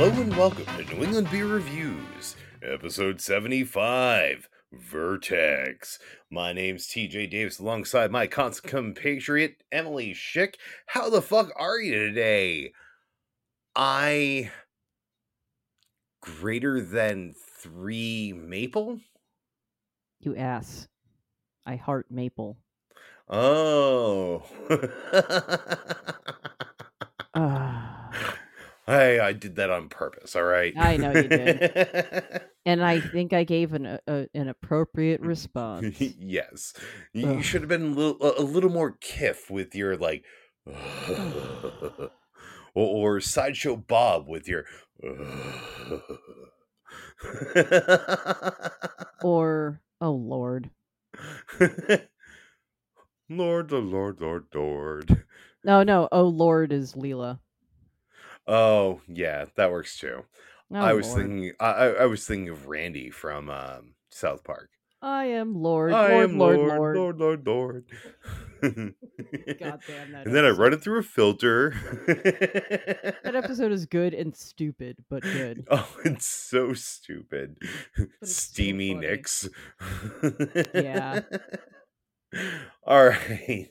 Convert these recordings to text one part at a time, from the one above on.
Hello and welcome to New England Beer Reviews, episode 75, Vertex. My name's TJ Davis alongside my constant compatriot, Emily Schick. How the fuck are you today? I. greater than three maple? You ass. I heart maple. Oh. Ah. Hey, I did that on purpose, all right? I know you did. and I think I gave an a, an appropriate response. yes. You, Ugh. should have been a little, a, little more Kif with your like or, or sideshow Bob with your or oh lord. Lord, the Lord, Lord, Lord. No, no. Oh lord is Leela. Oh, yeah, that works too. Oh, I was Lord. thinking I, I was thinking of Randy from um, South Park. I am Lord. I Lord, am Lord, Lord, Lord. Lord, Lord, Lord. God damn that. and then I run it through a filter. That episode is good and stupid, but good. Oh, it's so stupid. it's Steamy funny. Nicks. Yeah. All right.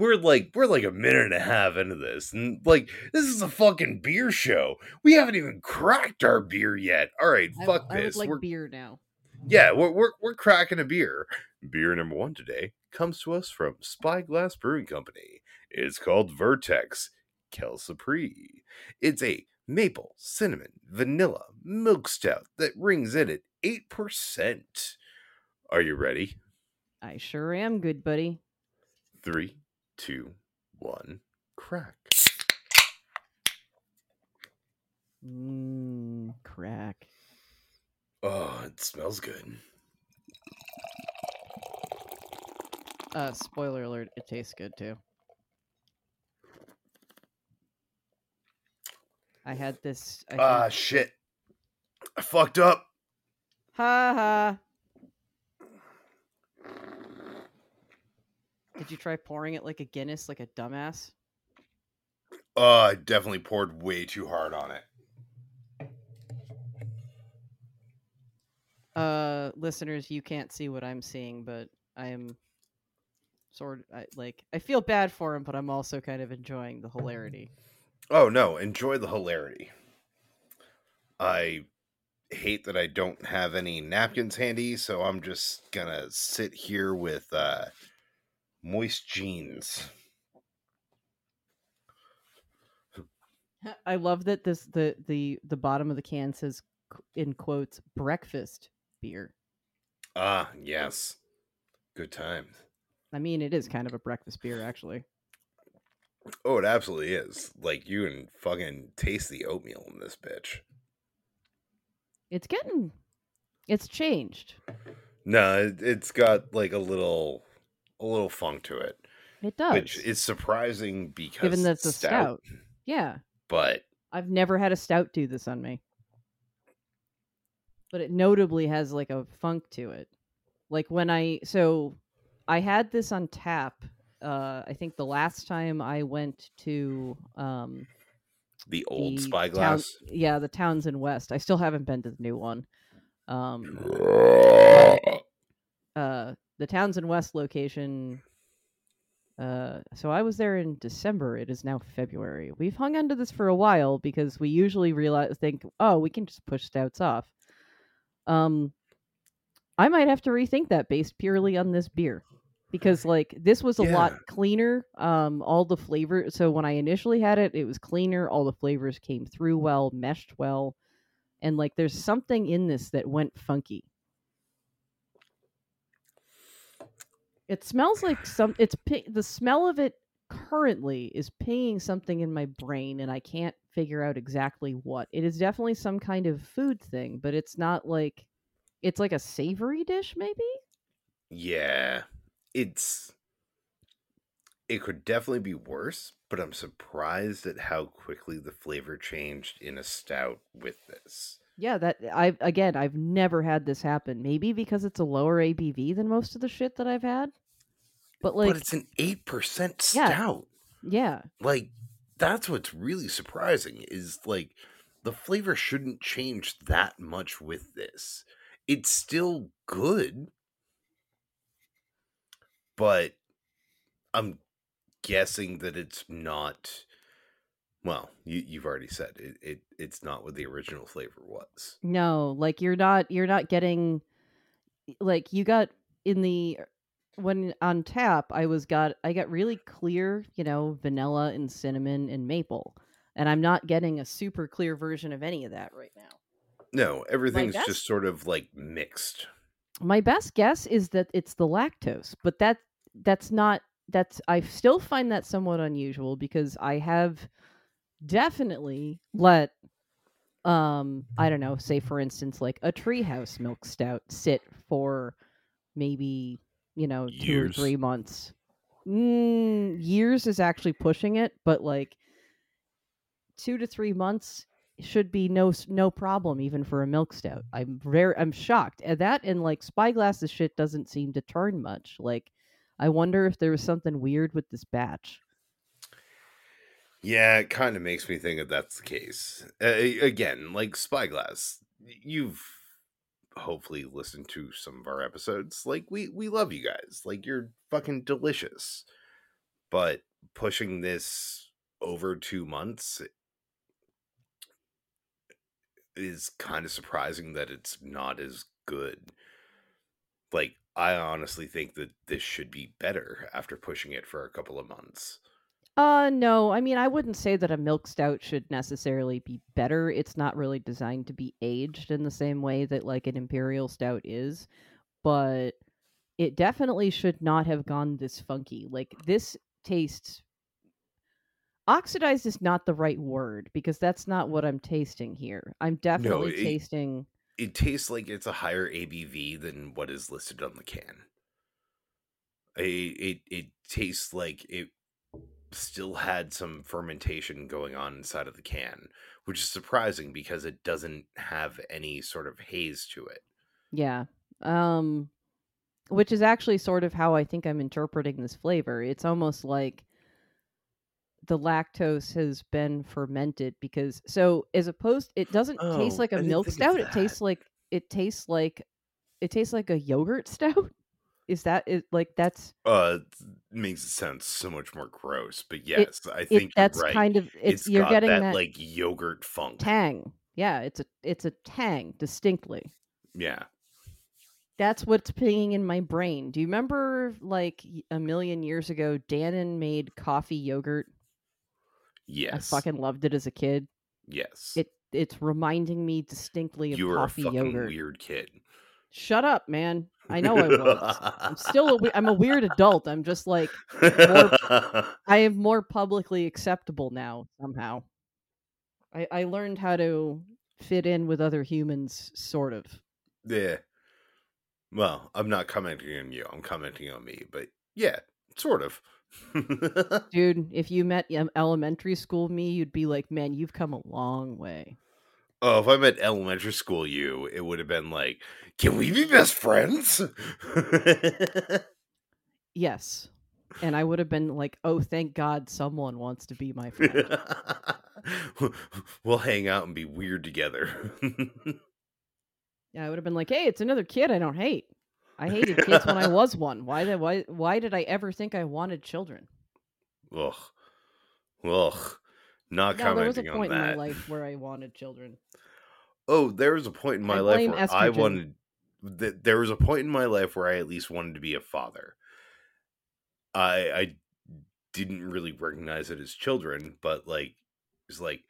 We're like we're like a minute and a half into this. And like this is a fucking beer show. We haven't even cracked our beer yet. All right, fuck I, this. like we're beer now. yeah, we're, we're we're cracking a beer. Beer number one today comes to us from Spyglass Brewing Company. It's called Vertex Kelsapri. It's a maple, cinnamon, vanilla milk stout that rings in at eight percent. Are you ready? I sure am good, buddy. Three, two, one, crack. Mmm, crack. Oh, it smells good. Uh, spoiler alert, it tastes good too. I had this. I Ah, shit. I fucked up. ha ha. Did you try pouring it like a Guinness, like a dumbass? Oh, I definitely poured way too hard on it. Uh, listeners, you can't see what I'm seeing, but I am sort I, like I feel bad for him, but I'm also kind of enjoying the hilarity. Oh no, enjoy the hilarity. I hate that I don't have any napkins handy, so I'm just gonna sit here with uh moist jeans. I love that this the the the bottom of the can says in quotes breakfast beer. Ah, yes. Good times. I mean, it is kind of a breakfast beer, actually. Oh, it absolutely is. Like you can fucking taste the oatmeal in this bitch. It's getting, it's changed. No, it, it's got like a little a little funk to it. It does. Which is surprising because Given that it's a stout. yeah, But I've never had a stout do this on me, but it notably has like a funk to it. Like when I so I had this on tap. Uh, I think the last time I went to um, the old the spyglass. Town, yeah, the towns in West. I still haven't been to the new one. Um, uh, the Townsend West location. Uh, so I was there in December. It is now February. We've hung onto this for a while because we usually realize think, oh, we can just push stouts off. Um, I might have to rethink that based purely on this beer because like this was a lot cleaner. Um, all the flavor. So when I initially had it, it was cleaner. All the flavors came through well, meshed well, and like there's something in this that went funky. It smells like some. It's the smell of it currently is pinging something in my brain, and I can't figure out exactly what. It is definitely some kind of food thing, but it's not like. It's like a savory dish, maybe. Yeah, it's it could definitely be worse, but I'm surprised at how quickly the flavor changed in a stout with this. Yeah, that I again, I've never had this happen. Maybe because it's a lower ABV than most of the shit that I've had. But like, but it's an 8% stout. Yeah. yeah, Like that's what's really surprising is like the flavor shouldn't change that much with this. It's still good, but I'm guessing that it's not. Well, you, you've already said it, it. It's not what the original flavor was. No, like you're not you're not getting like you got in the when on tap I was got I got really clear, you know, vanilla and cinnamon and maple. And I'm not getting a super clear version of any of that right now. No, everything's best- just sort of like mixed. My best guess is that it's the lactose, but that that's not that's I still find that somewhat unusual because I have definitely let um I don't know, say for instance like a treehouse milk stout sit for maybe, you know, 2 or 3 months. Mm, years is actually pushing it, but like 2 to 3 months should be no no problem even for a milk stout. I'm very I'm shocked. And that and like Spyglass's shit doesn't seem to turn much. Like I wonder if there was something weird with this batch. Yeah, it kind of makes me think that that's the case. Uh, again, like Spyglass, you've hopefully listen to some of our episodes. Like we we love you guys. Like you're fucking delicious. But pushing this over 2 months is kind of surprising that it's not as good. Like I honestly think that this should be better after pushing it for a couple of months. Uh no, I mean I wouldn't say that a milk stout should necessarily be better. It's not really designed to be aged in the same way that like an imperial stout is, but it definitely should not have gone this funky. Like this tastes oxidized is not the right word because that's not what I'm tasting here. I'm definitely it- tasting it tastes like it's a higher ABV than what is listed on the can. It it, it tastes like it still had some fermentation going on inside of the can, which is surprising because it doesn't have any sort of haze to it. Yeah. Um which is actually sort of how I think I'm interpreting this flavor. It's almost like the lactose has been fermented because so as opposed it doesn't taste Oh, like I a milk stout, it tastes like it tastes like it tastes like a yogurt stout. Is that it like that's Uh, makes it sound so much more gross, but yes, I it think that's right. kind of it's, it's you're getting that, that, like yogurt funk. tang. Yeah, it's a it's a tang distinctly. yeah. That's what's pinging in my brain. Do you remember like a million years ago Dannon made coffee yogurt? Yes. I fucking loved it as a kid. yes. It it's reminding me distinctly of you were a coffee fucking yogurt. weird kid. Shut up, man. I know I was. I'm still a I'm a weird adult. I'm just like I am more publicly acceptable now somehow. I I learned how to fit in with other humans sort of. yeah. Well, I'm not commenting on you. I'm commenting on me, but yeah, sort of. Dude, if you met um, elementary school me, you'd be like, "Man, you've come a long way." Oh, if I met elementary school you, it would have been like, "Can we be best friends?" Yes. And I would have been like, "Oh, thank God someone wants to be my friend." we'll hang out and be weird together. Yeah, I would have been like, "Hey, it's another kid I don't hate. I hated kids when I was one. Why did why why did I ever think I wanted children?" Ugh. Ugh. Not No, there was a point in my life where I wanted children. Oh, there was a point in my I life where I wanted. Th- there was a point in my life where I at least wanted to be a father. I I didn't really recognize it as children, but like it's like,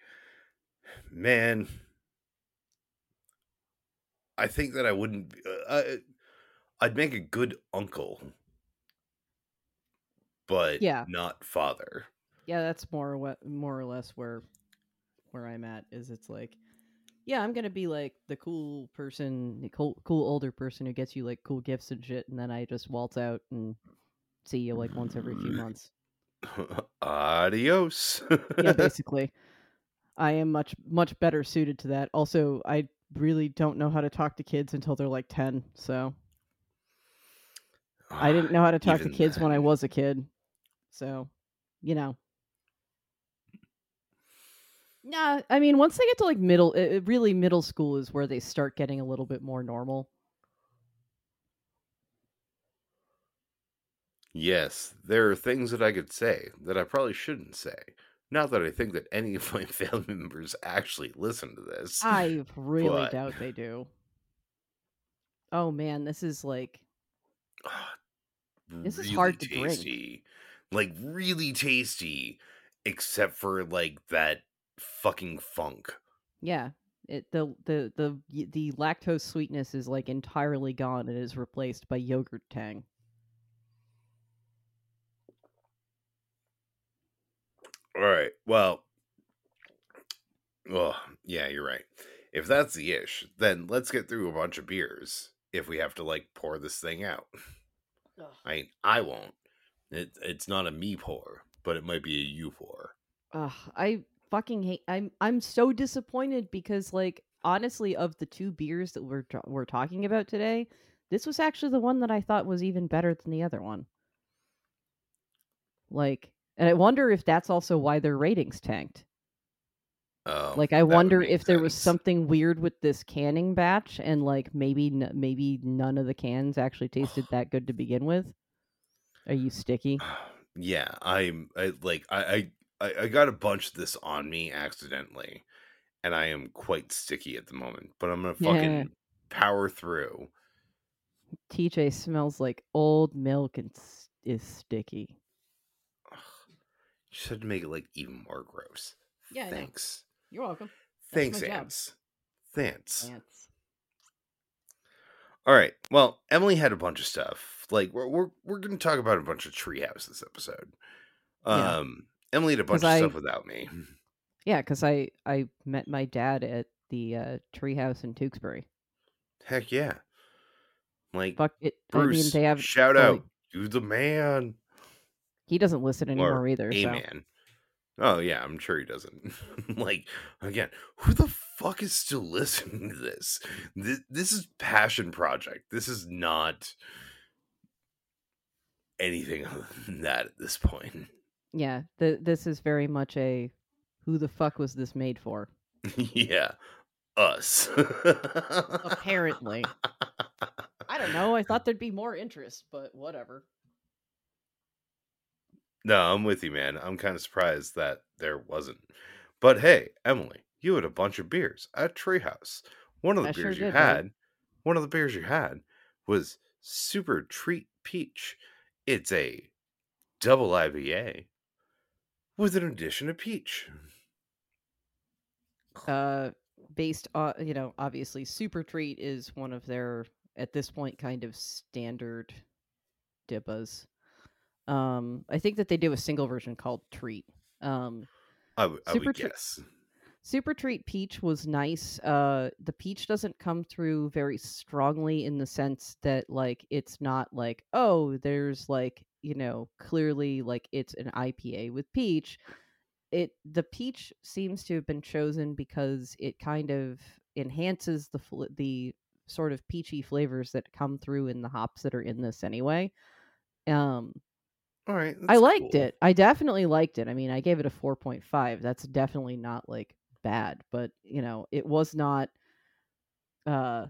man, I think that I wouldn't. Uh, I, I'd make a good uncle, but Yeah. not father. Yeah, that's more what more or less where where I'm at is it's like yeah, I'm going to be like the cool person, the cool, cool older person who gets you like cool gifts and shit and then I just waltz out and see you like once every few mm. months. Adios. yeah, basically. I am much much better suited to that. Also, I really don't know how to talk to kids until they're like 10, so I didn't ah, know how to talk to kids when I was a kid. So, you know. Nah, I mean, once they get to like middle, really middle school is where they start getting a little bit more normal. Yes, there are things that I could say that I probably shouldn't say. Not that I think that any of my family members actually listen to this. I really But- doubt they do. Oh man, this is like ah, This is hard to drink. Like really tasty, except for like that fucking funk. yeah, it the the the the lactose sweetness is like entirely gone and is replaced by yogurt tang. All right. Well, oh, yeah, you're right. If that's the ish, then let's get through a bunch of beers if we have to like pour this thing out. I mean, I won't. It, it's not a me pour, but it might be a you pour. Ugh, I fucking hate. I'm I'm so disappointed because like honestly, of the two beers that we're we're talking about today, this was actually the one that I thought was even better than the other one. Like, and I wonder if that's also why their ratings tanked. Oh, Like, I wonder if there was something weird with this canning batch, and like maybe n- maybe none of the cans actually tasted that good to begin with. Are you sticky? yeah, I'm I, like I, I I I got a bunch of this on me accidentally, and I am quite sticky at the moment. But I'm gonna Yeah. fucking power through. TJ smells like old milk and is sticky. Ugh. You just had to make it like even more gross. Yeah, Thanks. You're welcome. Thanks, my job. Ants. Thanks. Ants. All right. Well, Emily had a bunch of stuff. Like we're we're we're gonna talk about a bunch of treehouse this episode. Yeah. Um, Emily had a bunch of I- stuff without me. Yeah, because I I met my dad at the uh, treehouse in Tewksbury. Heck yeah. Like Fuck it. Bruce, I mean, they have shout out, you the man. He doesn't listen anymore Or either. a So. man. Oh yeah, I'm sure he doesn't. like again, who the fuck is still listening to this? This, this is passion project. This is not anything other than that at this point. Yeah, th- this is very much a who the fuck was this made for? yeah, us. Apparently. I don't know. I thought there'd be more interest, but whatever. No, I'm with you, man. I'm kind of surprised that there wasn't. But hey, Emily, you had a bunch of beers at Treehouse. One of the I sure beers you did, had, one of the beers you had was Super Treat Peach. It's a double IPA with an addition of peach. Uh, based on you know, obviously, Super Treat is one of their at this point kind of standard dibas. Um, I think that they do a single version called Treat. Um, I would- I Super would Tre- guess. Super Treat Peach was nice. Uh, the peach doesn't come through very strongly in the sense that like it's not like oh there's like you know clearly like it's an IPA with peach. It the peach seems to have been chosen because it kind of enhances the fl- the sort of peachy flavors that come through in the hops that are in this anyway. Um, All right, I liked cool. it. I definitely liked it. I mean, I gave it a 4.5. That's definitely not like bad, but you know, it was not uh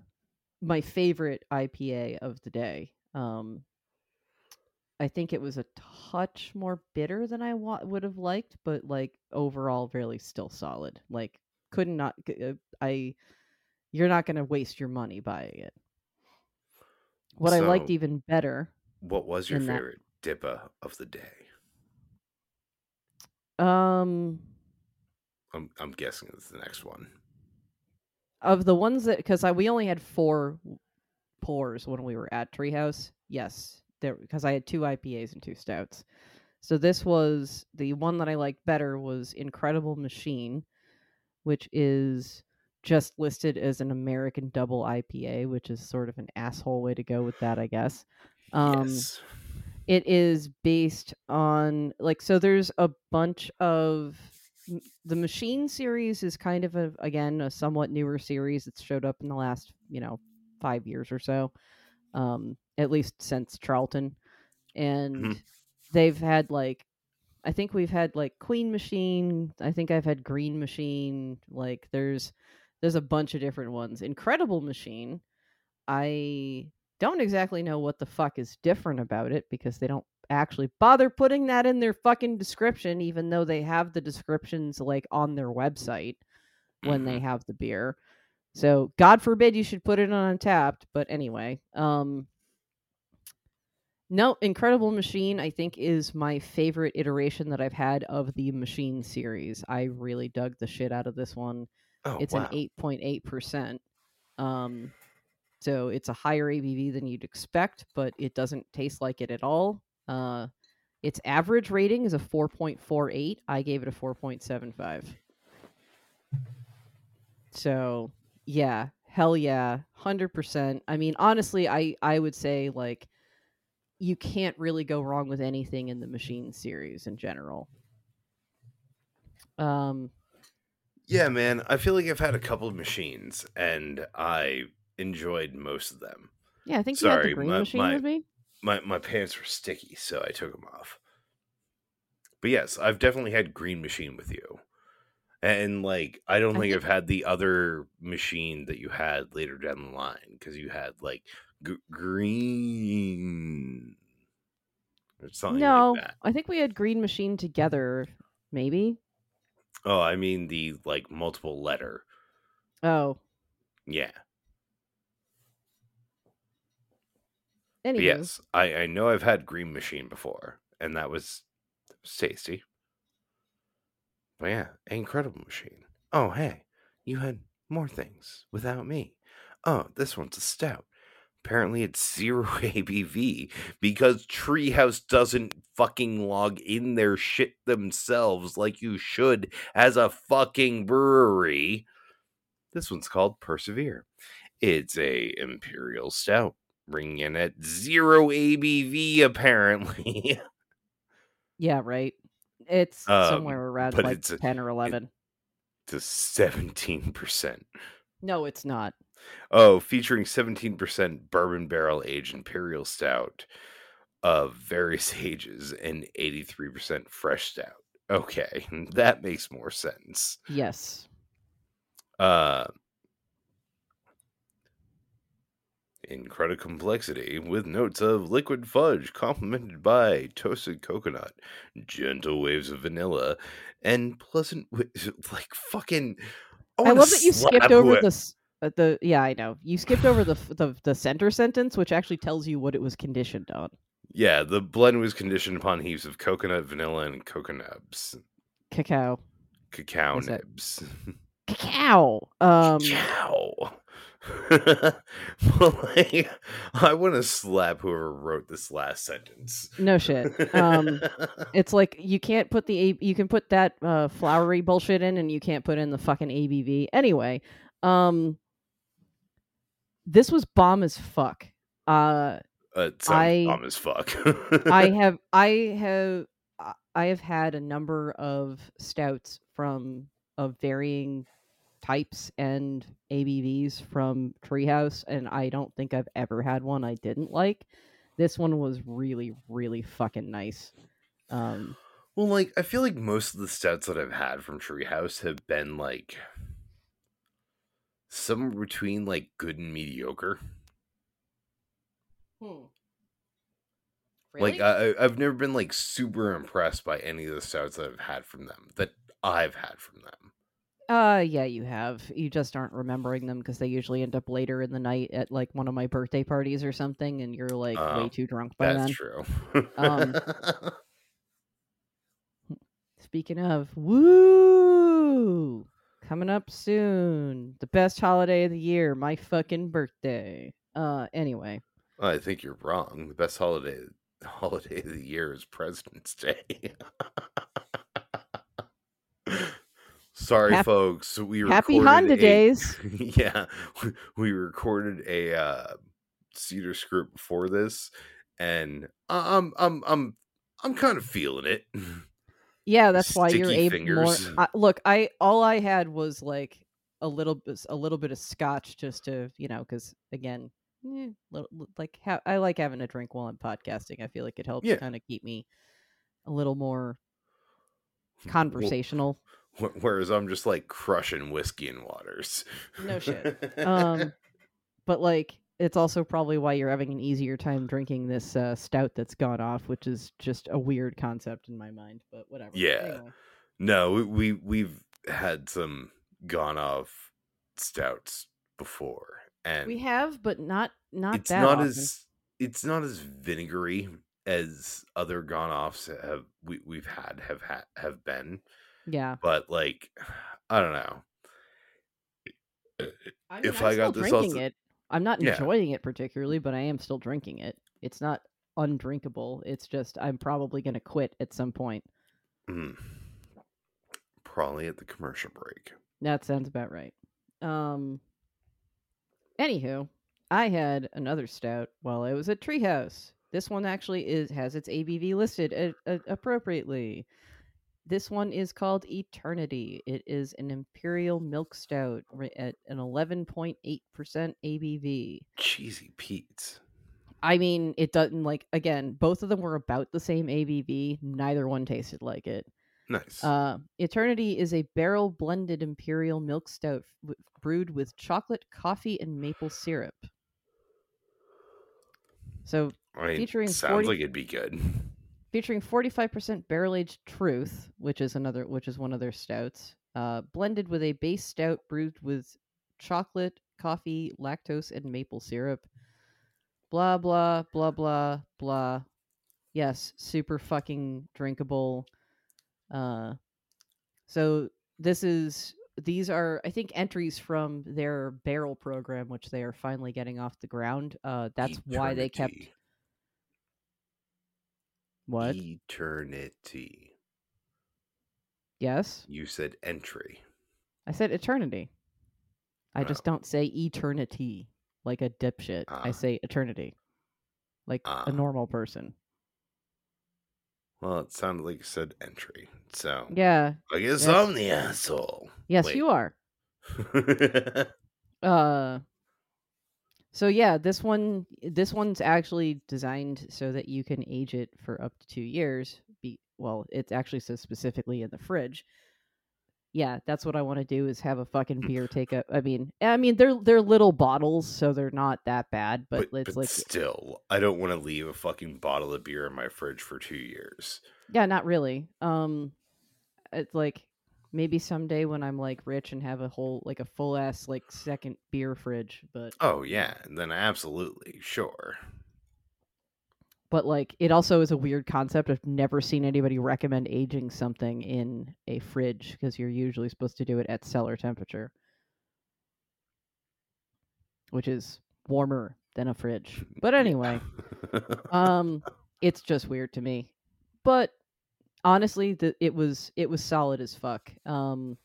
my favorite IPA of the day. Um I think it was a touch more bitter than I wa- would have liked, but like overall really still solid. Like could not uh, I you're not going to waste your money buying it. What I liked even better What was your in that- favorite dippa of the day? um I'm I'm guessing it's the next one. of the ones that because I we only had four pours when we were at Treehouse. Yes, there because I had two IPAs and two stouts. So this was the one that I liked better was Incredible Machine, which is just listed as an American double IPA, which is sort of an asshole way to go with that, I guess. Um, yes. it is based on like so there's a bunch of the machine series is kind of a again a somewhat newer series that's showed up in the last you know five years or so um at least since charlton and Mhm. they've had like I think we've had like Queen Machine. I think I've had Green Machine. Like there's there's a bunch of different ones. Incredible Machine. I don't exactly know what the fuck is different about it because they don't actually bother putting that in their fucking description, even though they have the descriptions like on their website when they Mhm. have the beer. So God forbid you should put it on Untappd. But anyway, um, no, Incredible Machine, I think, is my favorite iteration that I've had of the Machine series. I really dug the shit out of this one. Oh, It's wow. an 8.8%. Um, so it's a higher ABV than you'd expect, but it doesn't taste like it at all. Uh, its average rating is a 4.48. I gave it a 4.75. So, yeah, hell yeah, 100%. I mean, honestly, I I would say like you can't really go wrong with anything in the Machine series in general. Um, Yeah, man. I feel like I've had a couple of machines and I enjoyed most of them. yeah, I think you had Sorry, the Green my- Machine my- with me. My my pants were sticky, so I took them off. But yes, I've definitely had Green Machine with you. And like I don't I think think- I've had the other machine that you had later down the line because you had like g- green or something No, like that. I think we had Green Machine together, maybe. Oh, I mean the like multiple letter. Oh, Yeah. anyway. But yes, I, I know I've had Green Machine before, and that was, that was tasty. But yeah, incredible machine. Oh hey, you had more things without me. Oh, this one's a stout. Apparently it's zero ABV because Treehouse doesn't fucking log in their shit themselves like you should as a fucking brewery. This one's called Persevere. It's a imperial stout, ringing in at zero ABV apparently. Yeah, right. It's Um, somewhere around like it's a- 10 or 11. to 17%. No, it's not. Oh, featuring 17% bourbon barrel aged imperial stout of various ages and 83% fresh stout. Okay, that makes more sense. Yes. Uh incredible complexity with notes of liquid fudge complemented by toasted coconut, gentle waves of vanilla, and pleasant wi- like fucking I, wanna love that you skipped over whoe- the s- uh, the yeah, I know. You skipped over the, f- the the center sentence which actually tells you what it was conditioned on. Yeah, the blend was conditioned upon heaps of coconut, vanilla, and coconut Cacao. cacao What's nibs. Cacao. Um well, like, I want to slap whoever wrote this last sentence. no shit. Um it's like you can't put the A- you can put that uh flowery bullshit in and you can't put in the fucking ABV. Anyway, um this was bomb as fuck. Uh Uh, I- dumb as fuck. I have I have I- I have had a number of stouts from of varying types and ABVs from Treehouse, and I don't think I've ever had one I didn't like. This one was really, really fucking nice. Um, well, like I feel like most of the stouts that I've had from Treehouse have been like somewhere between like good and mediocre. Like I, I've never been like super impressed by any of the stouts that I've had from them that I've had from them. uh, yeah, you have. You just aren't remembering them because they usually end up later in the night at like one of my birthday parties or something, and you're like Oh, way too drunk by That's then. true. Um, Speaking of, woo! Coming up soon. The best holiday of the year, my fucking birthday. Uh anyway. I think you're wrong. The best holiday holiday of the year is President's Day. Sorry, folks. We Happy Honda a- days. yeah, we- we recorded a uh, cedar script before this, and I'm I'm I'm I'm kind of feeling it. Yeah, that's why you're able more. I, look, I all I had was like a little a little bit of scotch just to, you know, cuz again, eh, little, like ha- I like having a drink while I'm podcasting. I feel like it helps Yeah. kind of keep me a little more conversational. Wh- Whereas I'm just like crushing whiskey and waters. No shit. Um, but like it's also probably why you're having an easier time drinking this uh, stout that's gone off, which is just a weird concept in my mind. But whatever. Yeah. Anyway. no, we, we we've had some gone off stouts before, and we have, but not not it's that not often. as it's not as vinegary as other gone offs have we, we've had have had have been yeah. but like i don't know I mean, if I'm I got this drinking also- it, I'm not Yeah. enjoying it particularly, but I am still drinking it. It's not undrinkable. It's just I'm probably gonna quit at some point. mm, probably at the commercial break That sounds about right. Um. Anywho, I had another stout while I was at Treehouse. This one actually is has its ABV listed a, a- appropriately. This one is called Eternity. It is an imperial milk stout at an 11.8% ABV. cheesy pete's I mean, it doesn't like again, both of them were about the same ABV. Neither one tasted like it. nice Uh, Eternity is a barrel blended imperial milk stout w- brewed with chocolate, coffee, and maple syrup. So, I mean, featuring sounds 40 like it'd be good featuring 45% barrel aged truth, which is another which is one of their stouts, uh, blended with a base stout brewed with chocolate, coffee, lactose, and maple syrup. Blah blah blah blah blah. Yes, super fucking drinkable. Uh, so this is these are I think entries from their barrel program, which they are finally getting off the ground. Uh, that's why they kept Eternity. What? eternity yes. you said entry I said eternity. I just Oh. don't say eternity like a dipshit. I Ah. say eternity. Like Ah. a normal person. well it sounded like you said entry so Yeah. i guess That's- i'm the asshole Yes, Wait. you are. Uh so yeah, this one this one's actually designed so that you can age it for up to 2 years. Be well, it actually says specifically in the fridge. Yeah, that's what I want to do is have a fucking beer take a I mean, I mean they're they're little bottles so they're not that bad, but, but, it's but like still i don't want to leave a fucking bottle of beer in my fridge for two years Yeah, not really. Um it's like maybe someday when I'm like rich and have a whole like a full ass like second beer fridge, but oh yeah then absolutely sure but like it also is a weird concept. I've never seen anybody recommend aging something in a fridge because you're usually supposed to do it at cellar temperature, which is warmer than a fridge. But anyway, um it's just weird to me but honestly the, it was it was solid as fuck um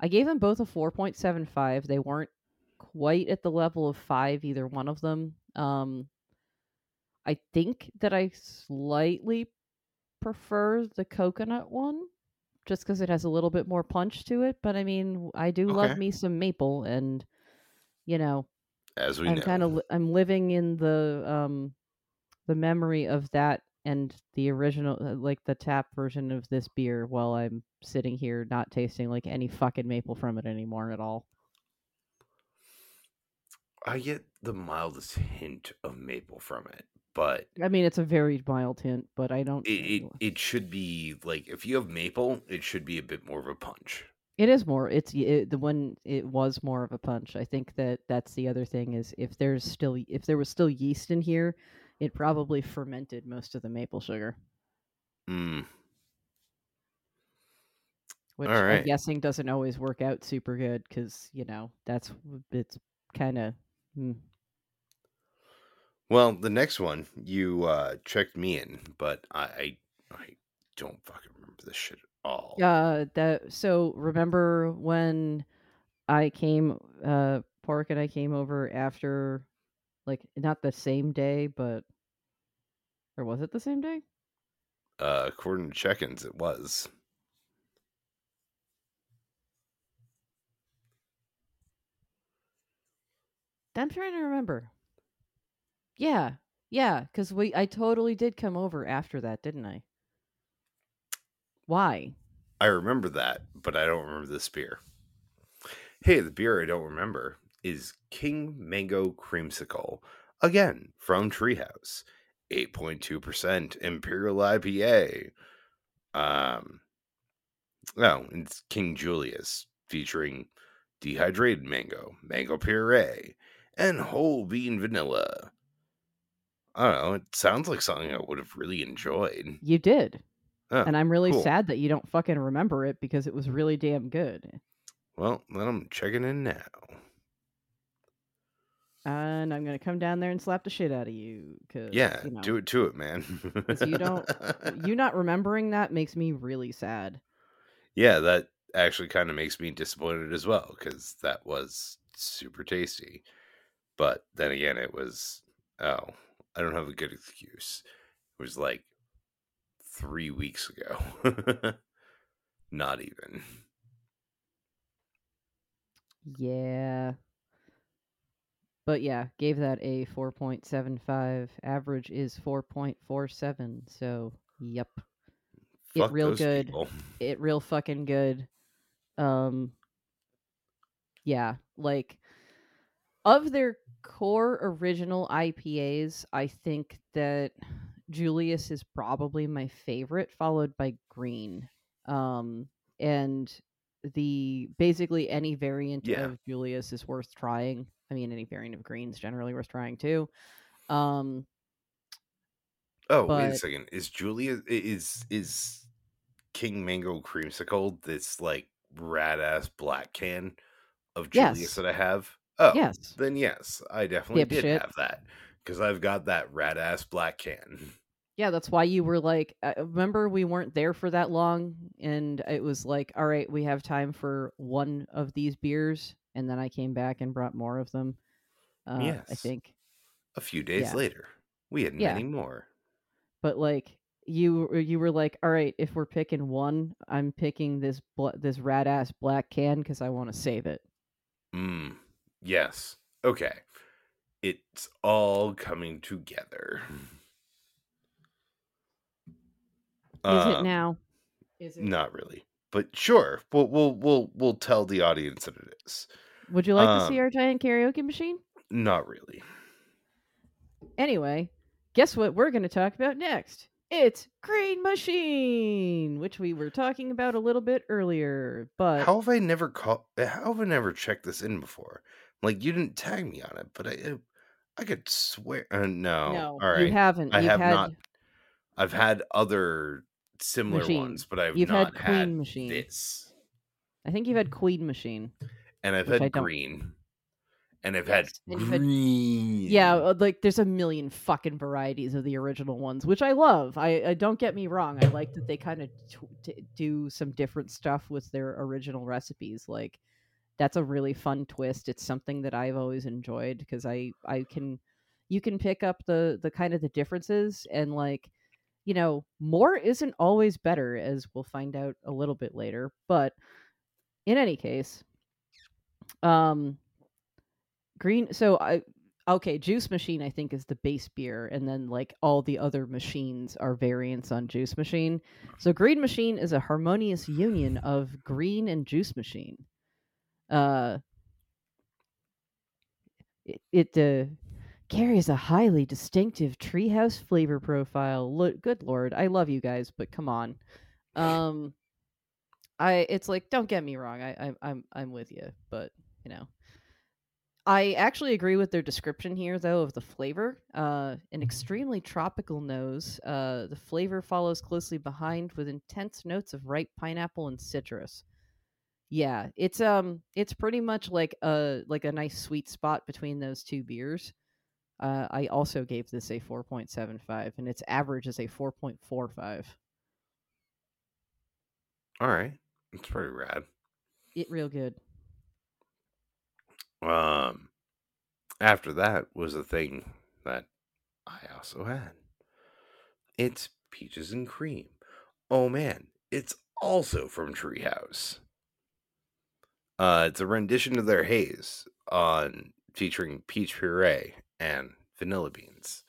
i gave them both a 4.75 they weren't quite at the level of 5 either one of them um i think that i slightly prefer the coconut one just because it has a little bit more punch to it but i mean i do love me some maple and you know as we I'm kind of I'm living in the um the memory of that and the original uh, like the tap version of this beer while I'm sitting here not tasting like any fucking maple from it anymore at all. i get the mildest hint of maple from it but I mean it's a very mild hint, but I don't it, it, it should be like if you have maple it should be a bit more of a punch It is more. It's it, the one. It was more of a punch. I think that that's the other thing is if there's still if there was still yeast in here, it probably fermented most of the maple sugar, mm, which All I'm guessing doesn't always work out super good because you know that's it's kind of. Mm. well the next one you uh checked me in but i i, I don't fucking remember this shit at all Uh, that so remember when I came, uh, Pork and I came over after, like not the same day, but or was it the same day? uh according to check-ins it was I'm trying to remember. Yeah, yeah, because we I totally did come over after that, didn't I? Why? I remember that, but I don't remember this beer. Hey, the beer I don't remember is King Mango Creamsicle. Again, from Treehouse. 8.2% Imperial IPA. Um, oh, it's King Julius featuring dehydrated mango, mango puree, and whole bean vanilla. I don't know. It sounds like something I would have really enjoyed. You did. Oh, and I'm really cool. sad that you don't fucking remember it because it was really damn good. Well, then I'm checking in now. And I'm gonna come down there and slap the shit out of you. Cause, Yeah, you know, do it to it, man. you don't- you not remembering that makes me really sad. yeah, that actually kind of makes me disappointed as well because that was super tasty. But then again, it was oh, I don't have a good excuse. It was like three weeks ago. Not even. Yeah. But yeah, gave that a 4.75. Average is 4.47. So, yep. It real good. people. It real fucking good. Um yeah, like of their core original IPAs, I think that Julius is probably my favorite followed by Green. Um and the basically any variant Yeah. of Julius is worth trying. I mean any variant of greens generally worth trying too. Um Oh, wait a second. Is Julia is is King Mango Creamsicle this like rad ass black can of Julius Yes. that I have? Oh, yes. then yes, I definitely did have that because I've got that rad ass black can. Yeah, that's why you were like, uh, remember we weren't there for that long, and it was like, all right, we have time for one of these beers, and then I came back and brought more of them. Uh, I think, A few days Yeah. later, we had Yeah. many more. but like you, were- you were like, all right, if we're picking one, I'm picking this bl- this rad ass black can because I want to save it. Mm, yes. Okay. It's all coming together. Is it Um, now? Is it? Not really, but sure. We'll we'll we'll we'll tell the audience that it is. Would you like to see um, our giant karaoke machine? Not really. Anyway, guess what we're going to talk about next? It's Green Machine, which we were talking about a little bit earlier. But How have I never caught? How have I never checked this in before? Like you didn't tag me on it, but I I could swear. Uh, no, no, all right. you haven't. I You've have had, not I've had other similar Machine. ones, but I've You've had not Queen had, Machine. this. I think you've had Queen Machine. And I've had green, and I've had and you've had- green. Yeah, uh, like there's a million fucking varieties of the original ones, which I love. I, I don't get me wrong. I like that they kind of t- t- do some different stuff with their original recipes. Like that's a really fun twist. It's something that I've always enjoyed because I I can you can pick up the the kind of the differences and like you know more isn't always better as we'll find out a little bit later. But in any case, um, green. So I okay, Juice Machine I think is the base beer, and then like all the other machines are variants on Juice Machine. So Green Machine is a harmonious union of Green and Juice Machine. Uh, it, uh, carries a highly distinctive treehouse flavor profile. Look, good lord, I love you guys, but come on. Um, I it's like don't get me wrong, I, I I'm I'm with you, but you know. I actually agree with their description here, though, of the flavor. Uh, an extremely tropical nose. Uh, the flavor follows closely behind with intense notes of ripe pineapple and citrus. Yeah, it's um, it's pretty much like a like a nice sweet spot between those two beers. Uh, I also gave this a four point seven five, and its average is a four point four five. All right, it's pretty rad. It real good. Um, after that was a thing that I also had. It's peaches and cream. Oh man, it's also from Treehouse. Uh, it's a rendition of their haze on featuring peach puree and vanilla beans.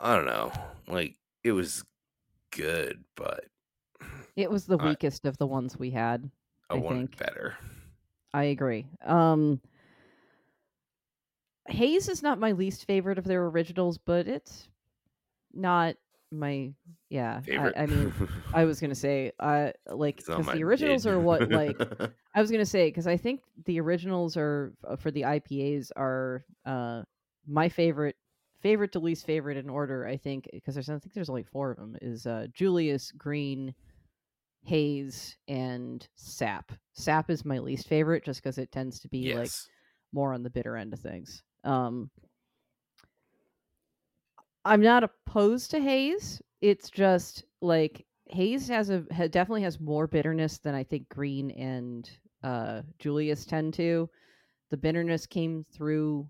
I don't know, like it was good, but It was the I- weakest of the ones we had. I, I wanted think. better. I agree. Um Haze is not my least favorite of their originals, but it's not my yeah. I, I mean, I was gonna say, uh, like because the originals are what like I was gonna say because I think the originals are uh, for the IPAs are uh my favorite favorite to least favorite in order. I think because there's I think there's only four of them is uh Julius Green, Haze, and Sap. Sap is my least favorite just because it tends to be yes. like more on the bitter end of things. Um, I'm not opposed to haze. It's just like haze has a ha, definitely has more bitterness than I think green and uh, Julius tend to. The bitterness came through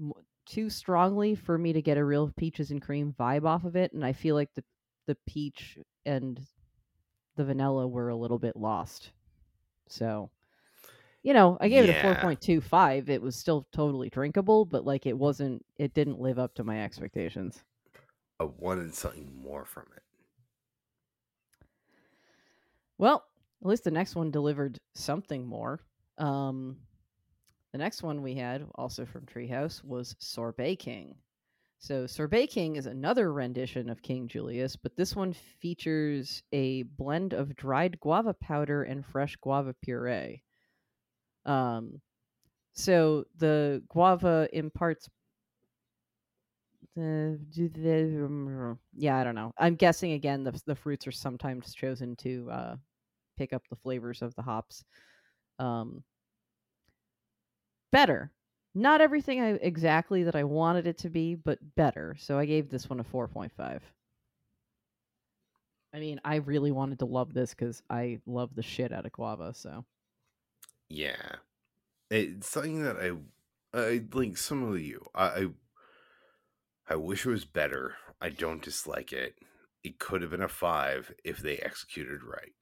m- too strongly for me to get a real peaches and cream vibe off of it, and I feel like the the peach and the vanilla were a little bit lost. So, you know, I gave it a 4.25. It was still totally drinkable, but like it wasn't it didn't live up to my expectations. I wanted something more from it. Well, at least the next one delivered something more. Um the next one we had, also from Treehouse, was Sorbet King. So Sorbet King is another rendition of King Julius, but this one features a blend of dried guava powder and fresh guava puree. Um, so the guava imparts the, yeah, I don't know. I'm guessing again the the fruits are sometimes chosen to uh, pick up the flavors of the hops. Um, better. Not everything I exactly that I wanted it to be, but better. So I gave this one a 4.5. I mean, I really wanted to love this because I love the shit out of guava. So Yeah. It's something that I I like some of you. I I, I wish it was better. I don't dislike it. It could have been a five if they executed right.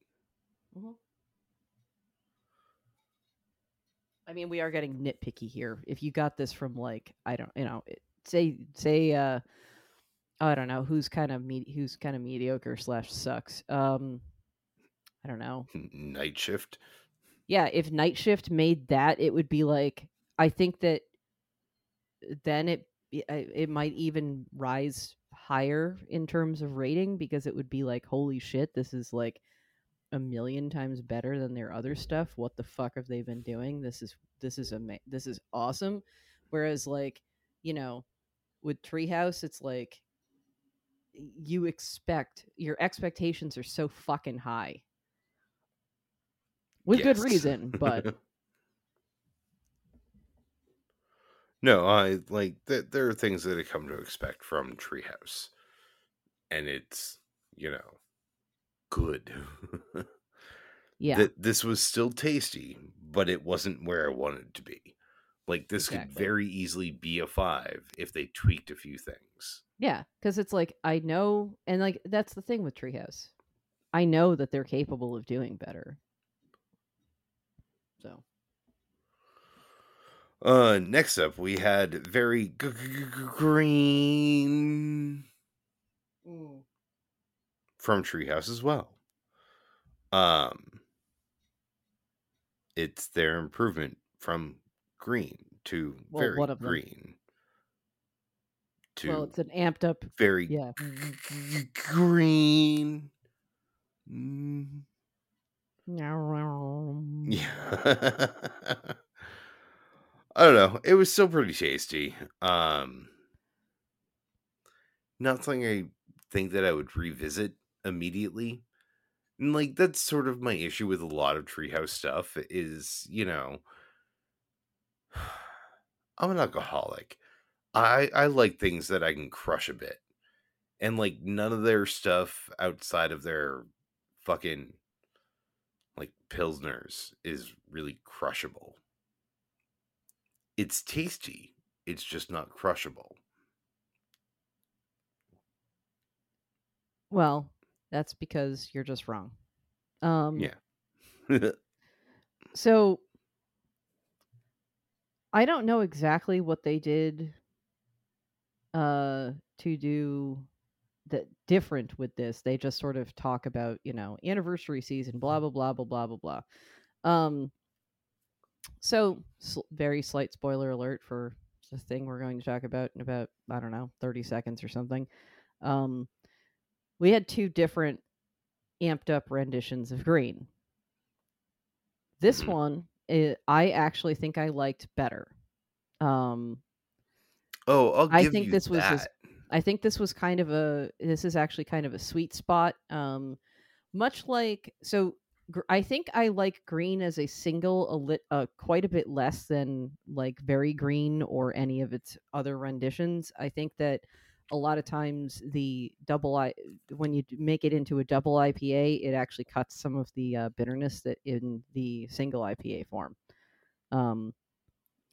I mean, we are getting nitpicky here. If you got this from like I don't, you know, it, say say uh I don't know who's kind of me who's kind of mediocre slash sucks. Um, I don't know. Night shift. Yeah, if Night Shift made that, it would be like I think that then it it might even rise higher in terms of rating because it would be like holy shit, this is like a million times better than their other stuff. What the fuck have they been doing? This is this is ama- this is awesome. Whereas like, you know, with Treehouse, it's like you expect your expectations are so fucking high. With good reason, but no, I like th- there are things that I come to expect from Treehouse, and it's you know good. yeah. that this was still tasty, but it wasn't where I wanted it to be. Like this could very easily be a five if they tweaked a few things. Yeah, because it's like I know, and like that's the thing with Treehouse. I know that they're capable of doing better. So Uh, next up, we had very g- g- green from Treehouse as well. Um, it's their improvement from green to Well, very green to well, it's an amped up. very Yeah. g- green. Mm, Yeah. I don't know. It was still pretty tasty. Um not something I think that I would revisit immediately. And like that's sort of my issue with a lot of treehouse stuff is, you know, I'm an alcoholic. I I like things that I can crush a bit. And like none of their stuff outside of their fucking like pilsners is really crushable. It's tasty. It's just not crushable. Well, that's because you're just wrong. Um, Yeah. So I don't know exactly what they did uh to do different with this. They just sort of talk about you know anniversary season, blah blah blah blah blah blah blah. Um, so sl- very slight spoiler alert for the thing we're going to talk about in about I don't know thirty seconds or something. Um, we had two different amped up renditions of Green. This Mhm. one, i I actually think I liked better. Um, Oh, I'll I think you this was his- that. I think this was kind of a this is actually kind of a sweet spot. Um, much like so, gr- I think I like Green as a single a lit uh, quite a bit less than like Very Green or any of its other renditions. I think that a lot of times the double I when you make it into a double IPA, it actually cuts some of the uh, bitterness that in the single IPA form. Um,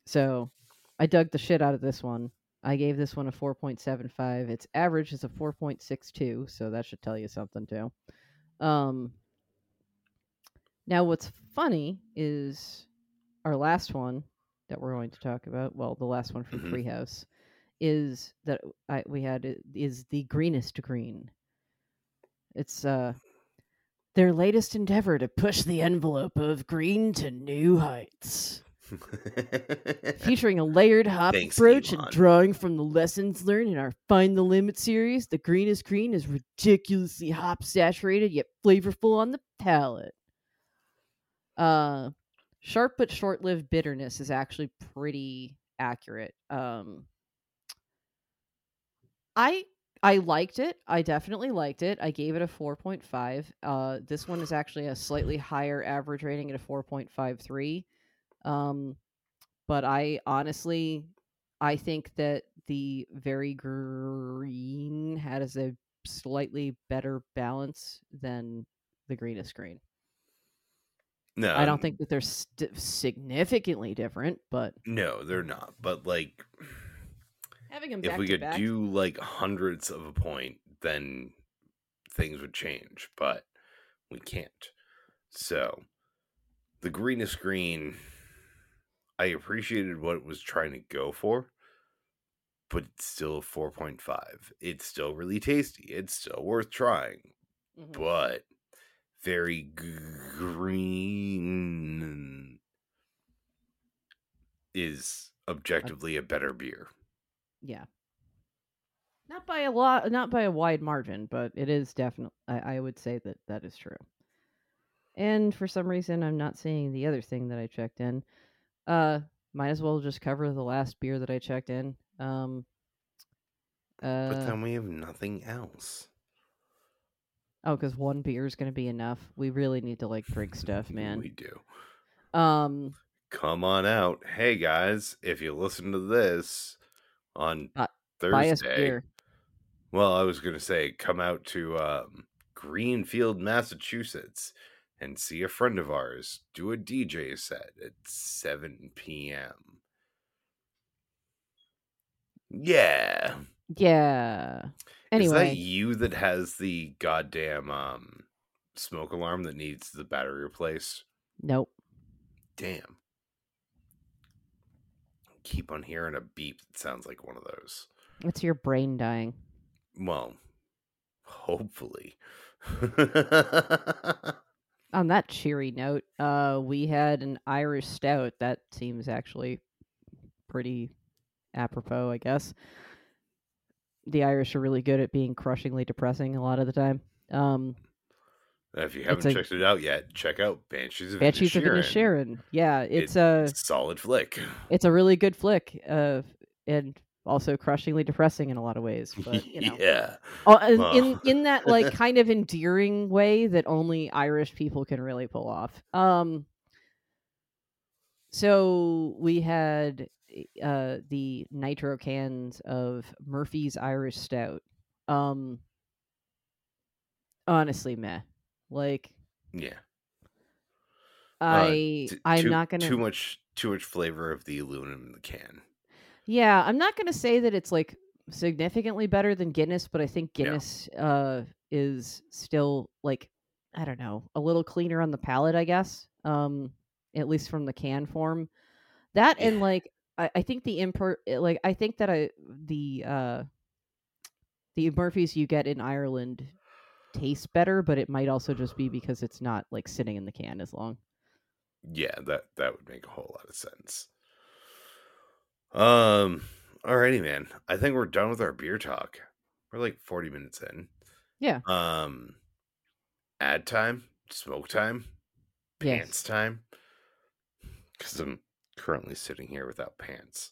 so I dug the shit out of this one. I gave this one a 4.75. Its average is a 4.62, so that should tell you something too. Um, now, what's funny is our last one that we're going to talk about. Well, the last one from Mhm. Treehouse is that I, we had is the greenest green. It's uh their latest endeavor to push the envelope of green to new heights featuring a layered hop Thanks, approach Elon. and drawing from the lessons learned in our Find the Limit series. The greenest green is ridiculously hop saturated yet flavorful on the palate. Uh, sharp but short-lived bitterness is actually pretty accurate. Um, I I liked it. I definitely liked it. I gave it a 4.5. Uh, this one is actually a slightly higher average rating at a 4.53. Um, but I honestly, I think that the very green has a slightly better balance than the greenest green. no, I don't think that they're st- significantly different, but No, they're not. But like, having them if we could back, do like hundreds of a point, then things would change. But we can't. So, the greenest green, I appreciated what it was trying to go for, but it's still four point five. It's still really tasty. It's still worth trying. Mhm. but very green is objectively a better beer. yeah, not by a lot, not by a wide margin, but it is definitely. I, I would say that that is true. And for some reason, I'm not seeing the other thing that I checked in. Uh, might as well just cover the last beer that I checked in. Um, uh, But then we have nothing else. oh, because one beer is going to be enough. We really need to like drink stuff, man. We do. Um, Come on out. Hey guys, if you listen to this on Uh, Thursday, well, I was going to say come out to um, Greenfield, Massachusetts and see a friend of ours do a DJ set at 7 p.m. Yeah. Yeah. Is Anyway, that you that has the goddamn um smoke alarm that needs the battery replaced? nope. Damn. Keep on hearing a beep that sounds like one of those. It's your brain dying. Well, hopefully. On that cheery note, uh, we had an Irish stout. That seems actually pretty apropos, I guess. The Irish are really good at being crushingly depressing a lot of the time. Um, if you haven't a- checked it out yet, check out Banshees of Banshees of Inisherin. Yeah, it's It- a it's a solid flick. it's a really good flick, uh, and also crushingly depressing in a lot of ways. But you know, yeah. Oh, in, in that like kind of endearing way that only Irish people can really pull off. Um so we had uh the nitro cans of Murphy's Irish Stout. Um honestly, meh. Like Yeah. I T- I'm too, not gonna too much too much flavor of the aluminum in the can. Yeah, I'm not gonna say that it's like significantly better than Guinness, but I think. Guinness uh is still like I don't know, a little cleaner on the palate, I guess. Um, at least from the can form. That and like I, I think the import like I think that I the uh the Murphys you get in Ireland taste better, but it might also just be because it's not like sitting in the can as long. Yeah, that that would make a whole lot of sense. Um, alrighty, man. I think we're done with our beer talk. We're like 40 minutes in. Yeah. Um ad time, smoke time, Yes. pants time. Because I'm currently sitting here without pants.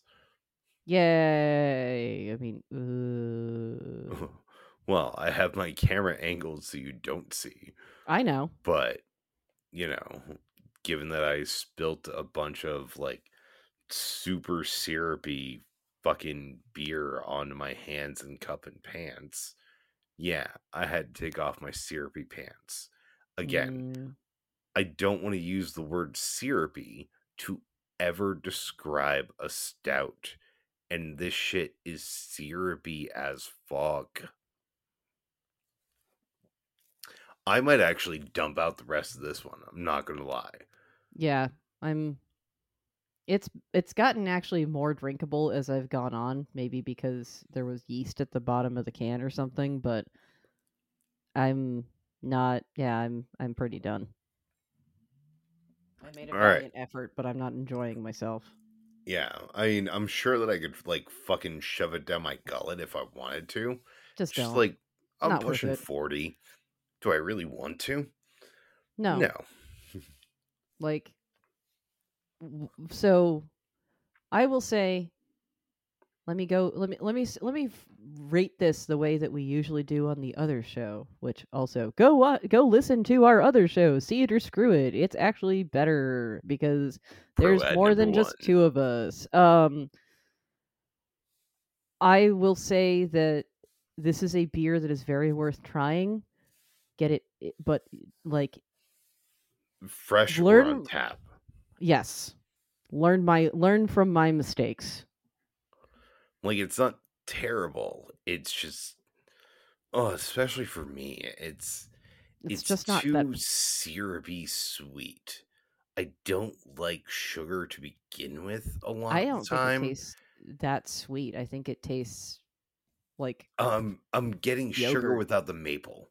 Yay! I mean, uh, well, I have my camera angled so you don't see, I know. but you know, given that I spilt a bunch of like super syrupy fucking beer onto my hands and cup and pants, yeah, I had to take off my syrupy pants. Again, Mm, I don't want to use the word syrupy to ever describe a stout. And this shit is syrupy as fuck. I might actually dump out the rest of this one. I'm not going to lie. yeah, I'm. It's it's gotten actually more drinkable as I've gone on. Maybe because there was yeast at the bottom of the can or something. But I'm not. Yeah, I'm I'm pretty done. I made a All right. effort, but I'm not enjoying myself. Yeah, I mean, I'm sure that I could like fucking shove it down my gullet if I wanted to. Just Just like I'm Not pushing 40. Do I really want to? no. No. like so i will say let me go let me let me s- let me rate this the way that we usually do on the other show which also go wa- go listen to our other show see it or screw it it's actually better because there's Pro more than number just two of us um i will say that this is a beer that is very worth trying get it but like Fresh Learn- on tap. Yes learn my learn from my mistakes Like it's not terrible. It's just oh, especially for me, it's it's, it's, just not too that syrupy sweet. I don't like sugar to begin with a lot i of don't the time. think it tastes that sweet i think it tastes like um I'm getting sugar without the maple.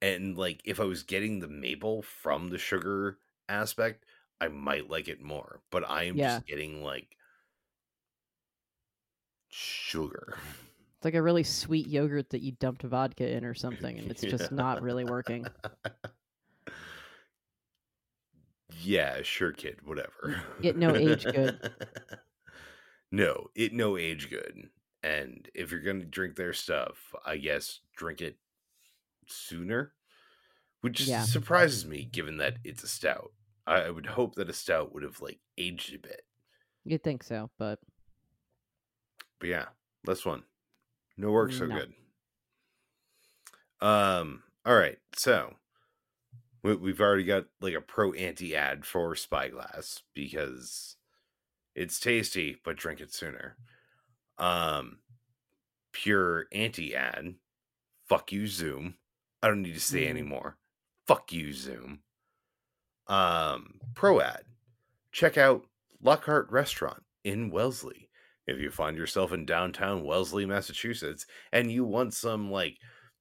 And like if I was getting the maple from the sugar aspect, I might like it more. But I am Yeah. just getting like sugar. it's like a really sweet yogurt that you dumped vodka in or something and it's just not really working yeah, sure, kid, whatever. It no age good. no, it no age good. And if you're gonna drink their stuff, I guess drink it sooner, which Yeah. surprises me given that it's a stout. I, would hope that a stout would have like aged a bit. you'd think so but But yeah, this one. No work so No. good. Um, all right, so we, we've already got like a pro anti ad for Spyglass because it's tasty, but drink it sooner. Um, pure anti ad. Fuck you, Zoom. I don't need to say Mm. anymore. Fuck you, Zoom. Um, pro ad. Check out Lockhart Restaurant in Wellesley. If you find yourself in downtown Wellesley, Massachusetts, and you want some like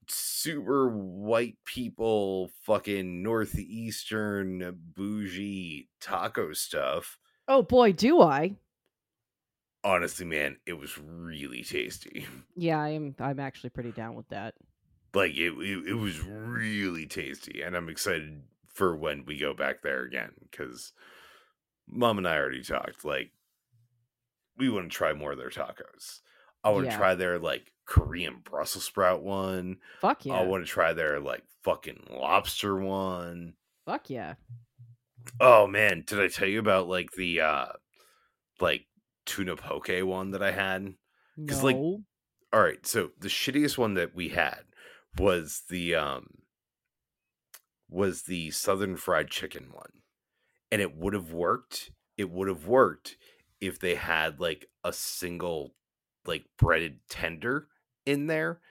super white people fucking northeastern bougie taco stuff, oh boy do i honestly, man, it was really tasty. yeah i'm i'm actually pretty down with that Like it, it, it was really tasty, and I'm excited for when we go back there again because mom and I already talked. Like, we want to try more of their tacos. I want to Yeah. try their like Korean Brussels sprout one. fuck yeah I want to try their like fucking lobster one. fuck yeah Oh man, did I tell you about like the uh like tuna poke one that I had? no 'Cause, like, All right, so the shittiest one that we had was the um was the southern fried chicken one. And it would have worked. It would have worked if they had like a single like breaded tender in there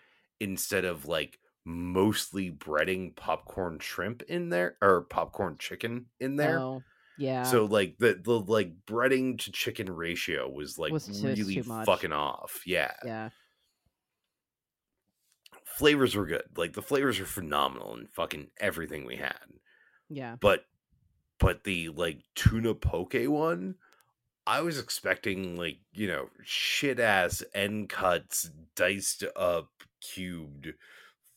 instead of like mostly breading popcorn shrimp in there or popcorn chicken in there. Oh, yeah So like the the like breading to chicken ratio was like Was really fucking off. Yeah. yeah flavors were good. Like the flavors were phenomenal and fucking everything we had. Yeah. But but the like tuna poke one, I was expecting like, you know, shit ass end cuts, diced up, cubed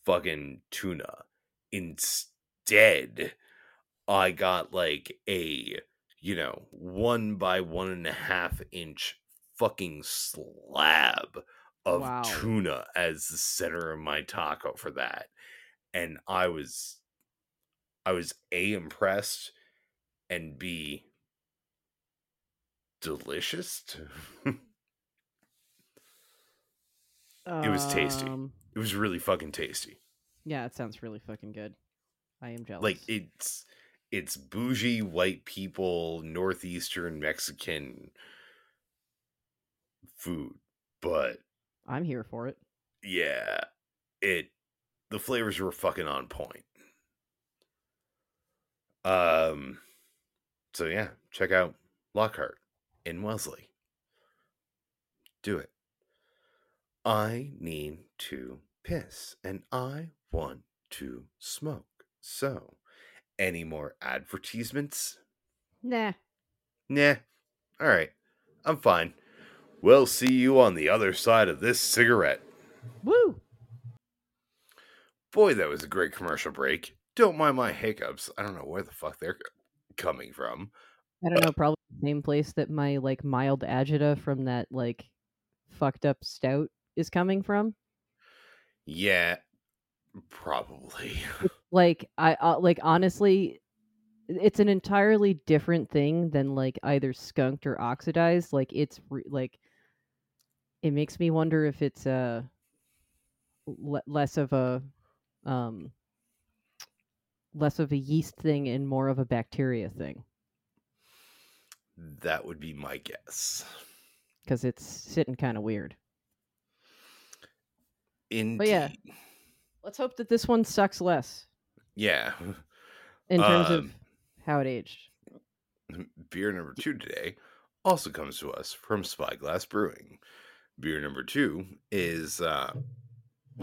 fucking tuna. Instead, I got like a, you know, one by one and a half inch fucking slab of Wow. tuna as the center of my taco for that. And I was I was A impressed and B delicious. It was tasty. Um, it was really fucking tasty. Yeah, it sounds really fucking good. I am jealous. Like it's it's bougie white people northeastern Mexican food, but I'm here for it. yeah, it the flavors were fucking on point. Um so yeah, check out Lockhart in Wellesley. Do it. I need to piss and I want to smoke. So, any more advertisements? Nah. Nah. All right. I'm fine. We'll see you on the other side of this cigarette. Woo! Boy, that was a great commercial break. Don't mind my hiccups. I don't know where the fuck they're coming from. I don't know, probably the same place that my like mild agita from that like fucked up stout is coming from. Yeah, probably. Like I uh, like honestly it's an entirely different thing than like either skunked or oxidized. Like it's re- like it makes me wonder if it's uh le- less of a um less of a yeast thing and more of a bacteria thing that would be my guess. because it's sitting kind of weird. Indeed. yeah. Let's hope that this one sucks less Yeah. in terms Um, of how it aged. Beer number two today also comes to us from Spyglass Brewing. Beer number two is uh,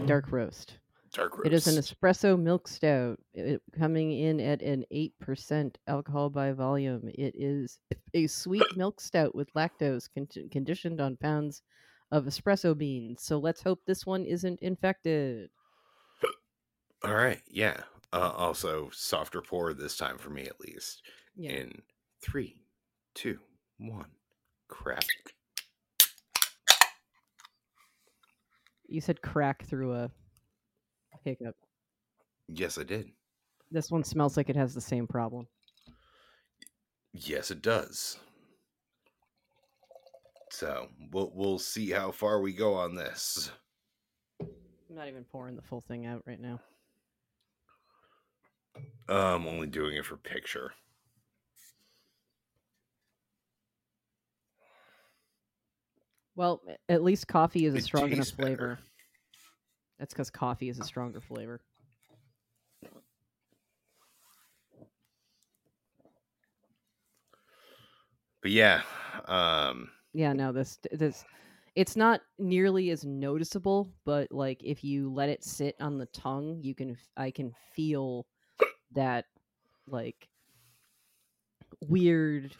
Dark roast. dark roast. It is an espresso milk stout, it, coming in at an eight percent alcohol by volume. It is a sweet milk stout with lactose con- conditioned on pounds of espresso beans. So let's hope this one isn't infected. All right. Yeah. Uh, also, softer pour this time for me, at least. Yeah. In three, two, one, crack. You said crack through a hiccup. Yes, I did. This one smells like it has the same problem. Yes, it does. So we'll we'll see how far we go on this. I'm not even pouring the full thing out right now. I'm only doing it for picture. Well, at least coffee is a strong enough better. flavor. That's because coffee is a stronger flavor. But yeah, um, Yeah, no, this this it's not nearly as noticeable, but like if you let it sit on the tongue, you can I can feel that like weird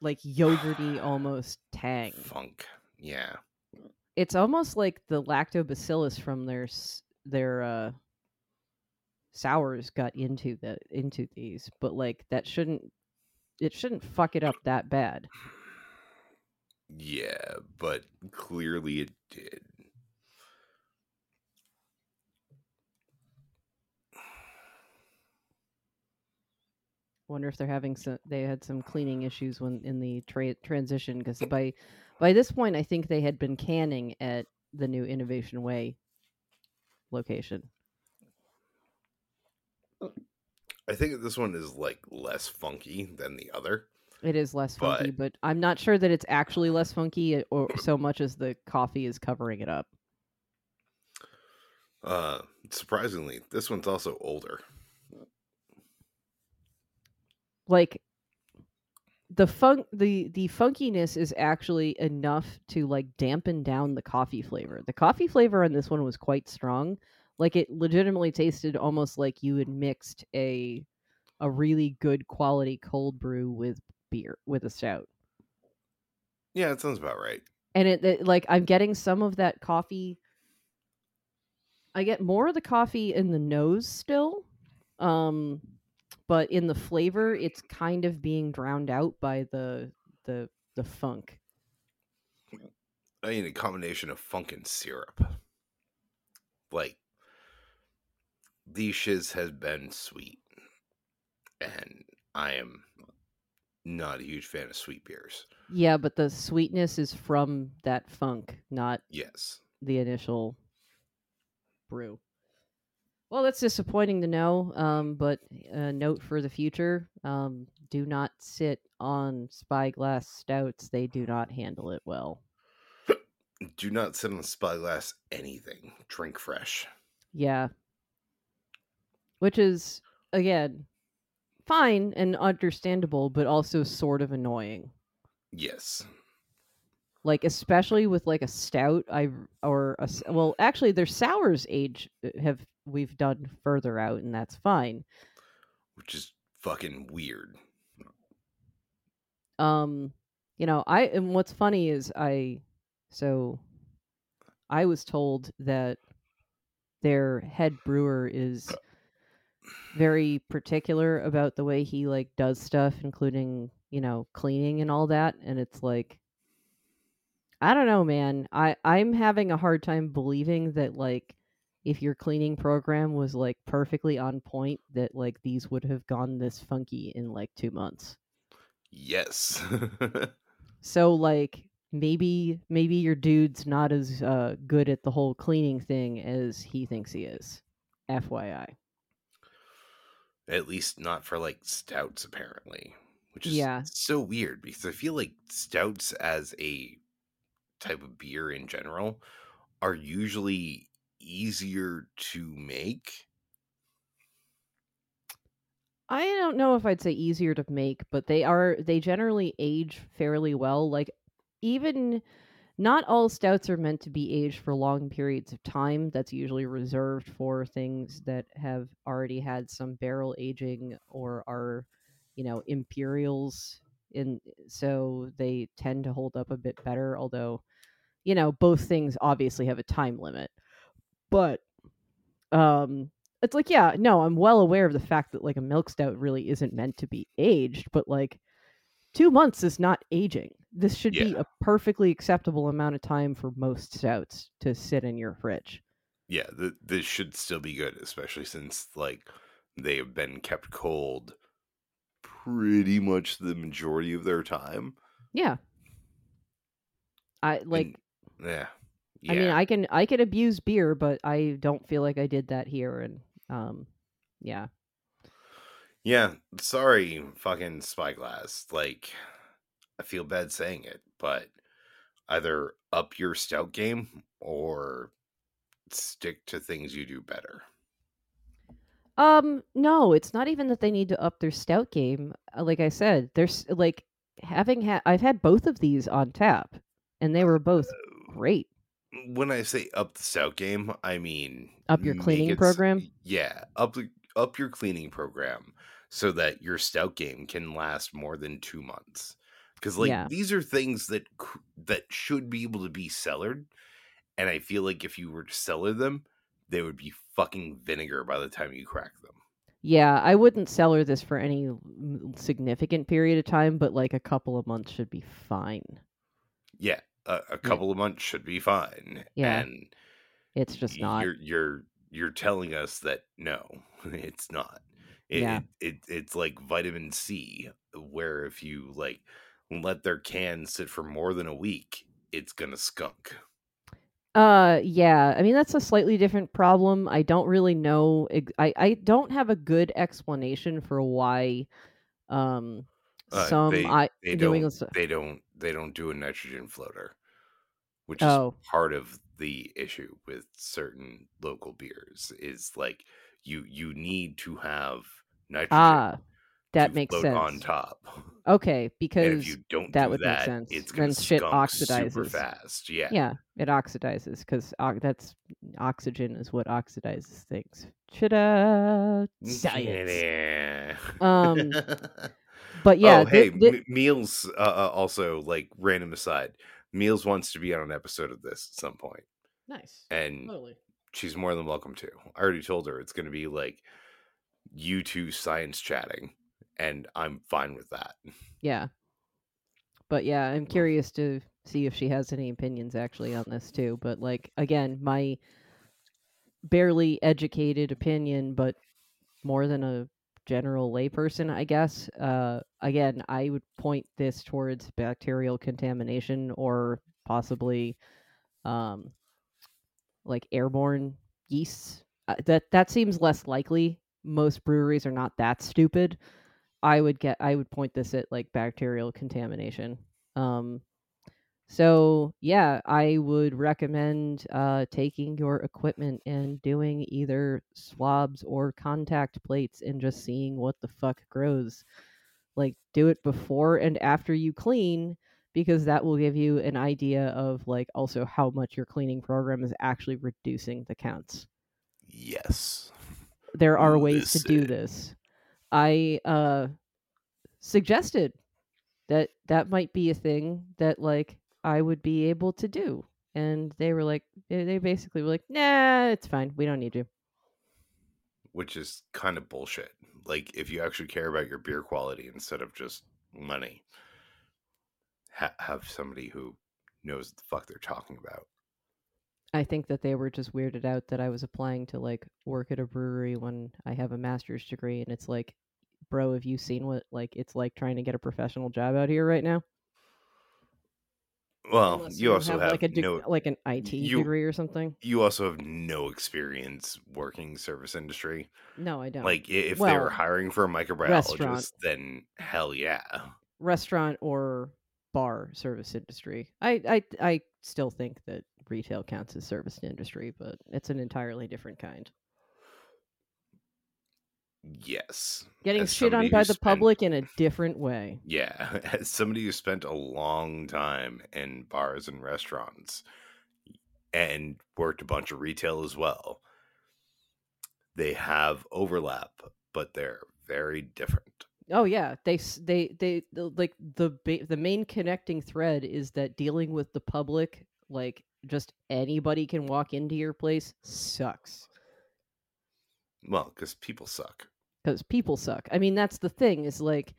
like yogurty almost tang. funk. Yeah. It's almost like the lactobacillus from their their uh sours got into the into these, but like that shouldn't it shouldn't fuck it up that bad. Yeah, but clearly it did. wonder if they're having some they had some cleaning issues when in the tra- transition because by by this point i think they had been canning at the new innovation way location I think this one is like less funky than the other. it is less funky But- but i'm not sure that it's actually less funky uh, or so much as the coffee is covering it up Uh surprisingly, this one's also older. like the funk the the funkiness is actually enough to like dampen down the coffee flavor the coffee flavor on this one was quite strong Like it legitimately tasted almost like you had mixed a a really good quality cold brew with beer with a stout. Yeah, that sounds about right. And it, it like I'm getting some of that coffee I get more of the coffee in the nose still. Um but in the flavor it's kind of being drowned out by the the the funk. I mean, a combination of funk and syrup. Like, these shiz has been sweet, and I am not a huge fan of sweet beers. Yeah, but the sweetness is from that funk, not Yes. the initial brew. Well, that's disappointing to know. Um, but a note for the future: um, do not sit on spyglass stouts; they do not handle it well. Do not sit on spyglass anything. Drink fresh. Yeah, which is again fine and understandable, but also sort of annoying. Yes. Like especially with like a stout, I or a well, actually, their sours age uh, have we've done further out, and that's fine. Which is fucking weird. um you know i and what's funny is i so i was told that their head brewer is very particular about the way he like does stuff including you know cleaning and all that and it's like i don't know man i i'm having a hard time believing that like if your cleaning program was like perfectly on point that like these would have gone this funky in like 2 months Yes. So like maybe maybe your dude's not as uh, good at the whole cleaning thing as he thinks he is. FYI. At least not for like stouts, apparently. Which is Yeah. so weird because I feel like stouts as a type of beer in general are usually easier to make. I don't know if I'd say easier to make, but they are they generally age fairly well. Like even not all stouts are meant to be aged for long periods of time. That's usually reserved for things that have already had some barrel aging or are, you know, imperials in so they tend to hold up a bit better, although, you know, both things obviously have a time limit. But um it's like yeah no i'm well aware of the fact that like a milk stout really isn't meant to be aged but like two months is not aging this should be a perfectly acceptable amount of time for most stouts to sit in your fridge Yeah, th- this should still be good, especially since like they have been kept cold pretty much the majority of their time. yeah i like And- yeah. Yeah. i mean i can i can abuse beer but i don't feel like i did that here and um yeah Yeah, sorry, fucking Spyglass. Like, I feel bad saying it, but either up your stout game or stick to things you do better. Um, no, it's not even that they need to up their stout game. Uh, Like I said, there's like having had I've had both of these on tap, and they were both great. When I say up the stout game, I mean Up your cleaning it program? Yeah, up up your cleaning program so that your stout game can last more than two months. Because like Yeah. these are things that that should be able to be cellared, and I feel like if you were to cellar them, they would be fucking vinegar by the time you crack them. Yeah, I wouldn't cellar this for any significant period of time, but like a couple of months should be fine. Yeah, a, a couple of months should be fine. Yeah, and It's just not. you're you're you're telling us that no, it's not. It, Yeah. it, it it's like Vitamin Sea, where if you like let their can sit for more than a week, it's gonna skunk. Uh, yeah. I mean, that's a slightly different problem. I don't really know. I I don't have a good explanation for why, um, Uh, some they I they New don't England. they don't they don't do a nitrogen floater, which is Oh, part of the issue with certain local beers. Is like you you need to have nitrogen ah, That makes float on top. Okay, And because if you don't that do would make that, sense. it's Then shit skunk super fast. Yeah. yeah, it oxidizes because that's oxygen is what oxidizes things. Ta-da! Science. Yeah. Um, But yeah, oh, thi- hey, thi- M- Meals. Uh, uh, also, like random aside, Meals wants to be on an episode of this at some point, nice. and Totally. she's more than welcome to. I already told her it's going to be like you two science chatting, and I'm fine with that. Yeah. But yeah, I'm curious to see if she has any opinions actually on this too. But like again, my barely educated opinion, but more than a general layperson, I guess. Uh, again, I would point this towards bacterial contamination or possibly um, like airborne yeasts. Uh, that that seems less likely. Most breweries are not that stupid. I would get I would point this at like bacterial contamination. Um so yeah, I would recommend uh taking your equipment and doing either swabs or contact plates and just seeing what the fuck grows. Like do it before and after you clean because that will give you an idea of like also how much your cleaning program is actually reducing the counts Yes. there are ways to do this. I uh suggested that that might be a thing that like I would be able to do. And they were like they basically were like, "Nah, it's fine. We don't need you." Which is kind of bullshit. Like, if you actually care about your beer quality instead of just money, ha- have somebody who knows what the fuck they're talking about. I think that they were just weirded out that I was applying to like work at a brewery when I have a master's degree and it's like, "Bro, have you seen what like it's like trying to get a professional job out here right now?" Well, Unless you also have, like a deg- no like an IT you- degree or something. you also have no experience working service industry. No, I don't. Like if they were hiring for a microbiologist, then hell yeah. restaurant or bar service industry. I, I I still think that retail counts as service industry, but it's an entirely different kind. Yes. Getting As shit on by the spent- public in a different way. Yeah, as somebody who spent a long time in bars and restaurants and worked a bunch of retail as well, they have overlap, but they're very different. Oh yeah, they they they like the the main connecting thread is that dealing with the public, like just anybody can walk into your place, sucks. Well, because people suck. Because people suck. I mean, that's the thing is like,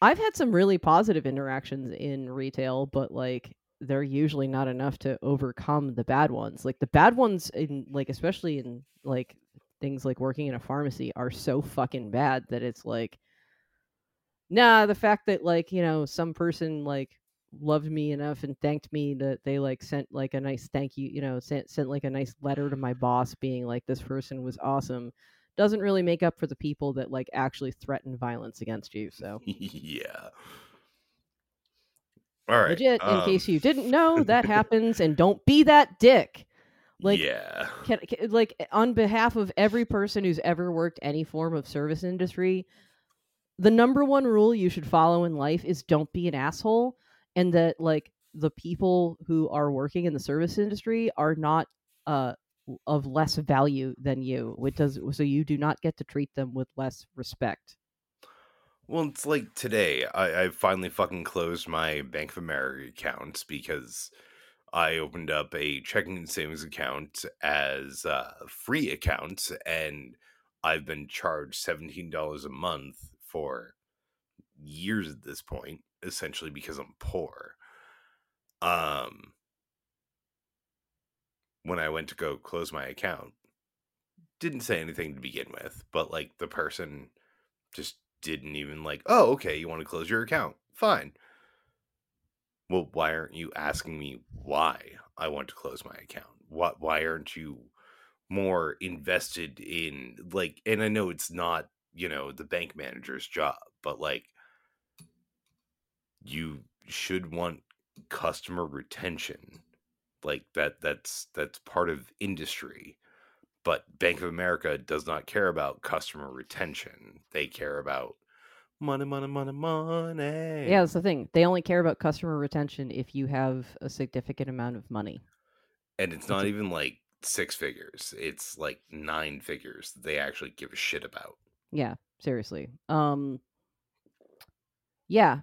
I've had some really positive interactions in retail, but like, they're usually not enough to overcome the bad ones. Like the bad ones in like, especially in like things like working in a pharmacy are so fucking bad that it's like, nah. The fact that like you know some person like loved me enough and thanked me that they like sent like a nice thank you, you know, sent sent like a nice letter to my boss being like this person was awesome doesn't really make up for the people that like actually threaten violence against you. So yeah. All right. legit, in um, case you didn't know, that happens, and don't be that dick. like, yeah. Can, can, like on behalf of every person who's ever worked any form of service industry, the number one rule you should follow in life is don't be an asshole, and that like the people who are working in the service industry are not uh of less value than you. Which does so you do not get to treat them with less respect. Well, it's like today. I, I finally fucking closed my Bank of America account because I opened up a checking and savings account as a free account, and I've been charged seventeen dollars a month for years at this point, essentially because I'm poor. Um, when I went to go close my account, didn't say anything to begin with, but like the person just didn't even like, oh, okay, you want to close your account. Fine. Well, why aren't you asking me why I want to close my account? What why aren't you more invested in like and I know it's not, you know, the bank manager's job, but like you should want customer retention. Like that that's that's part of industry. But Bank of America does not care about customer retention. They care about Money, money, money, money. Yeah, that's the thing. They only care about customer retention if you have a significant amount of money. And it's not even like six figures. It's like nine figures they actually give a shit about. Yeah, seriously. Um Yeah.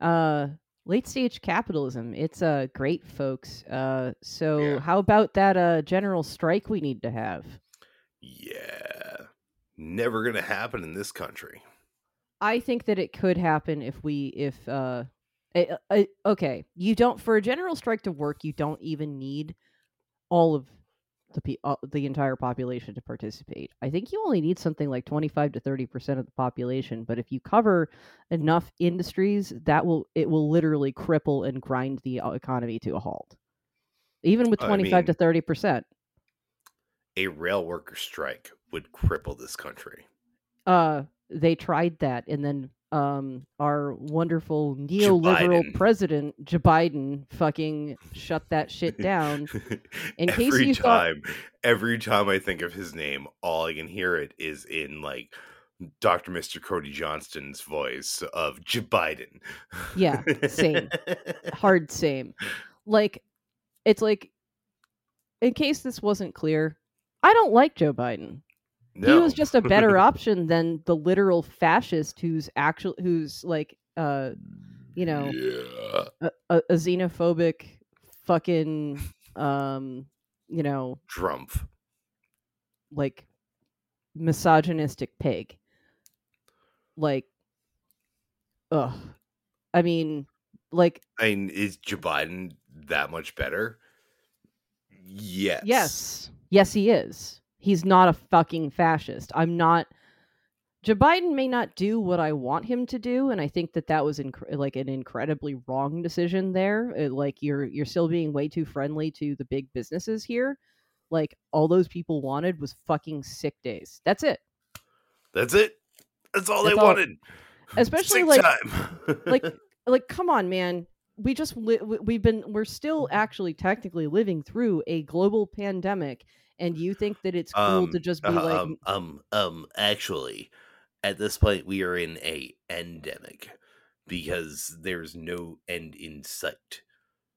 Uh late stage capitalism. It's uh great folks. Uh so Yeah. how about that uh general strike we need to have? Yeah. Never gonna happen in this country. I think that it could happen if we if uh okay, you don't for a general strike to work, you don't even need all of the pe- uh, the entire population to participate. I think you only need something like 25 to 30% of the population, but if you cover enough industries, that will it will literally cripple and grind the uh, economy to a halt. Even with I 25 to 30%. A rail worker strike would cripple this country. uh they tried that and then um our wonderful neoliberal Biden. president Joe Biden fucking shut that shit down. In case every you thought- every time I think of his name, all I can hear it is in like Dr. Mr. Cody Johnston's voice of Joe Biden. Yeah, same. Hard same. Like it's like in case this wasn't clear, I don't like Joe Biden. No. He was just a better option than the literal fascist who's actually who's like uh you know Yeah. a, a, a xenophobic fucking um you know Trump. like misogynistic pig like ugh i mean like I mean, is Joe Biden that much better? Yes. yes yes he is he's not a fucking fascist i'm not Joe Biden may not do what I want him to do, and I think that that was inc- like an incredibly wrong decision there. Uh, like you're you're still being way too friendly to the big businesses here. Like all those people wanted was fucking sick days. That's it. That's it. That's all That's they all- wanted. Especially Sick like time. like like come on man we just li- we've been we're still actually technically living through a global pandemic and you think that it's cool to Um, just be uh, like um, um, um, actually, at this point, we are in a endemic because there's no end in sight.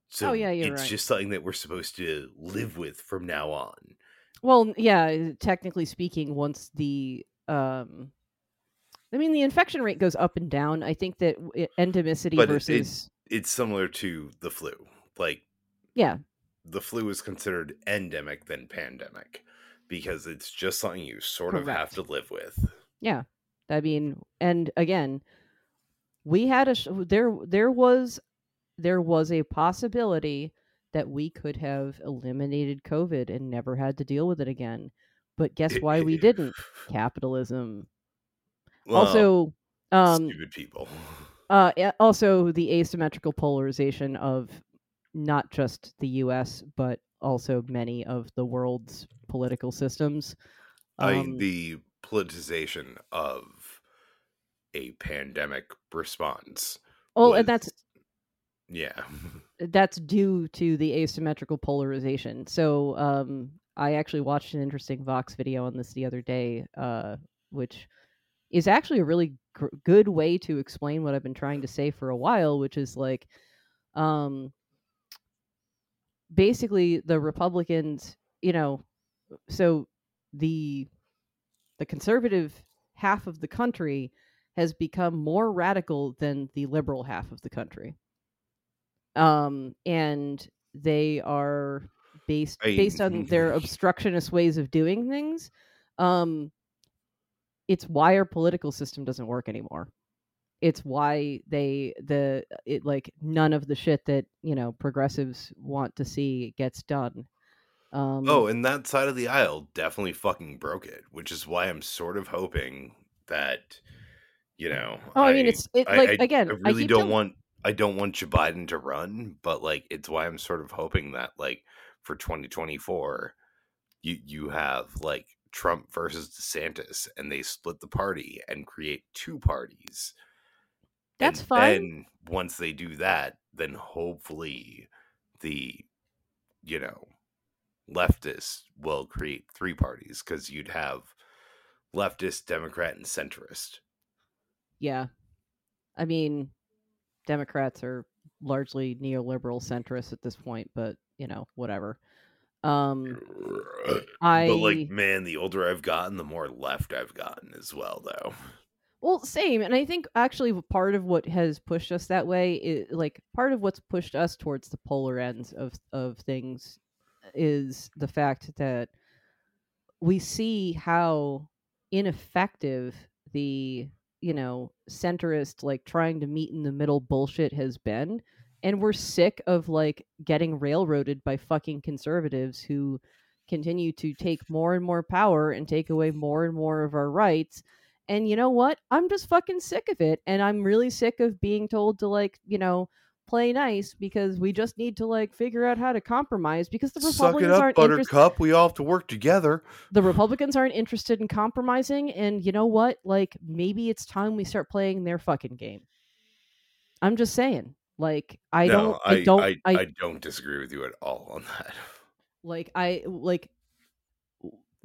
So Oh, yeah, you're it's right. just something that we're supposed to live with from now on. well yeah technically speaking once the um i mean the infection rate goes up and down i think that endemicity But it- it- versus It's similar to the flu. Like yeah the flu is considered endemic than pandemic because it's just something you sort of have to live with. Yeah, I mean, and again, we had a sh- there there was there was a possibility that we could have eliminated COVID and never had to deal with it again. But guess why we didn't? Capitalism. Well, also, um, stupid people. uh, also the asymmetrical polarization of not just the U.S. but also many of the world's political systems. I mean, Um, the politicization of a pandemic response. oh, was- and that's yeah. that's due to the asymmetrical polarization. So um, I actually watched an interesting Vox video on this the other day, uh, which is actually a really gr- good way to explain what I've been trying to say for a while, which is like, um, basically the Republicans, you know, so the the conservative half of the country has become more radical than the liberal half of the country. Um and they are based based on their obstructionist ways of doing things um it's why our political system doesn't work anymore it's why they the it like none of the shit that you know progressives want to see gets done um Oh, and that side of the aisle definitely fucking broke it, which is why I'm sort of hoping that, you know. oh i, mean it's it I- like I- again I really don't telling- want. I don't want Joe Biden to run, but like, it's why I'm sort of hoping that, like, for 2024, you you have like Trump versus DeSantis, and they split the party and create two parties. That's and fine. And once they do that, then hopefully the, you know, leftists will create three parties because you'd have leftist, Democrat, and centrist. yeah I mean, Democrats are largely neoliberal centrists at this point, but you know, whatever. Um, I but like, man, the older I've gotten, the more left I've gotten as well, though. Well, same, and I think actually part of what has pushed us that way is like part of what's pushed us towards the polar ends of of things uh, is the fact that we see how ineffective the you know centrist like trying to meet in the middle bullshit has been and we're sick of like getting railroaded by fucking conservatives who continue to take more and more power and take away more and more of our rights and you know what i'm just fucking sick of it and i'm really sick of being told to like you know play nice because we just need to like figure out how to compromise because the Suck it republicans up, aren't Buttercup. interested We all have to work together. the republicans aren't interested in compromising and you know what like maybe it's time we start playing their fucking game i'm just saying like i no, don't i, I, don't I, I, I don't disagree with you at all on that. like i like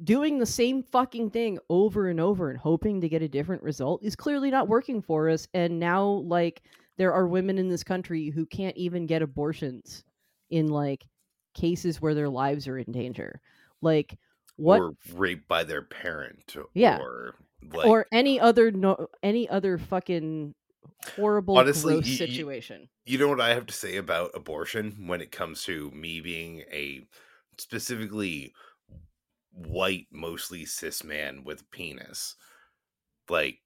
doing the same fucking thing over and over and hoping to get a different result is clearly not working for us and now like there are women in this country who can't even get abortions in like cases where their lives are in danger like what Or raped by their parent. Yeah. Or like, or any other no any other fucking horrible Honestly, gross y- y- situation you know what I have to say about abortion when it comes to me being a specifically white, mostly cis man with penis. Like,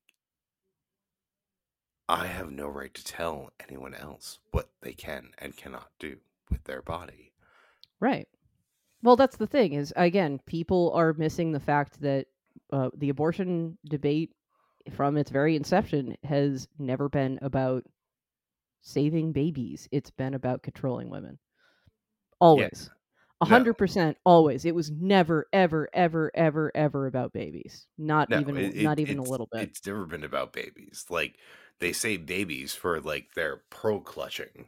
I have no right to tell anyone else what they can and cannot do with their body. Right. Well, that's the thing is again, people are missing the fact that uh, the abortion debate from its very inception has never been about saving babies. It's been about controlling women. Always. A No. hundred percent always. It was never, ever, ever, ever, ever about babies. Not No, even it- not even a little bit. It's never been about babies. Like they say babies for like their pro clutching,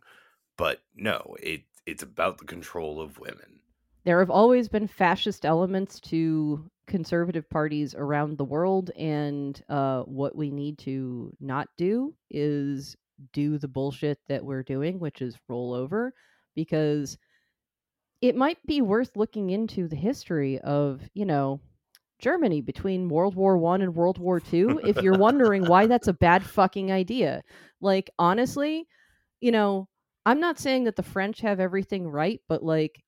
but no, it it's about the control of women. there have always been fascist elements to conservative parties around the world and uh, what we need to not do is do the bullshit that we're doing which is roll over because it might be worth looking into the history of you know germany between world war one and world war two if you're wondering why that's a bad fucking idea like honestly you know i'm not saying that the french have everything right but like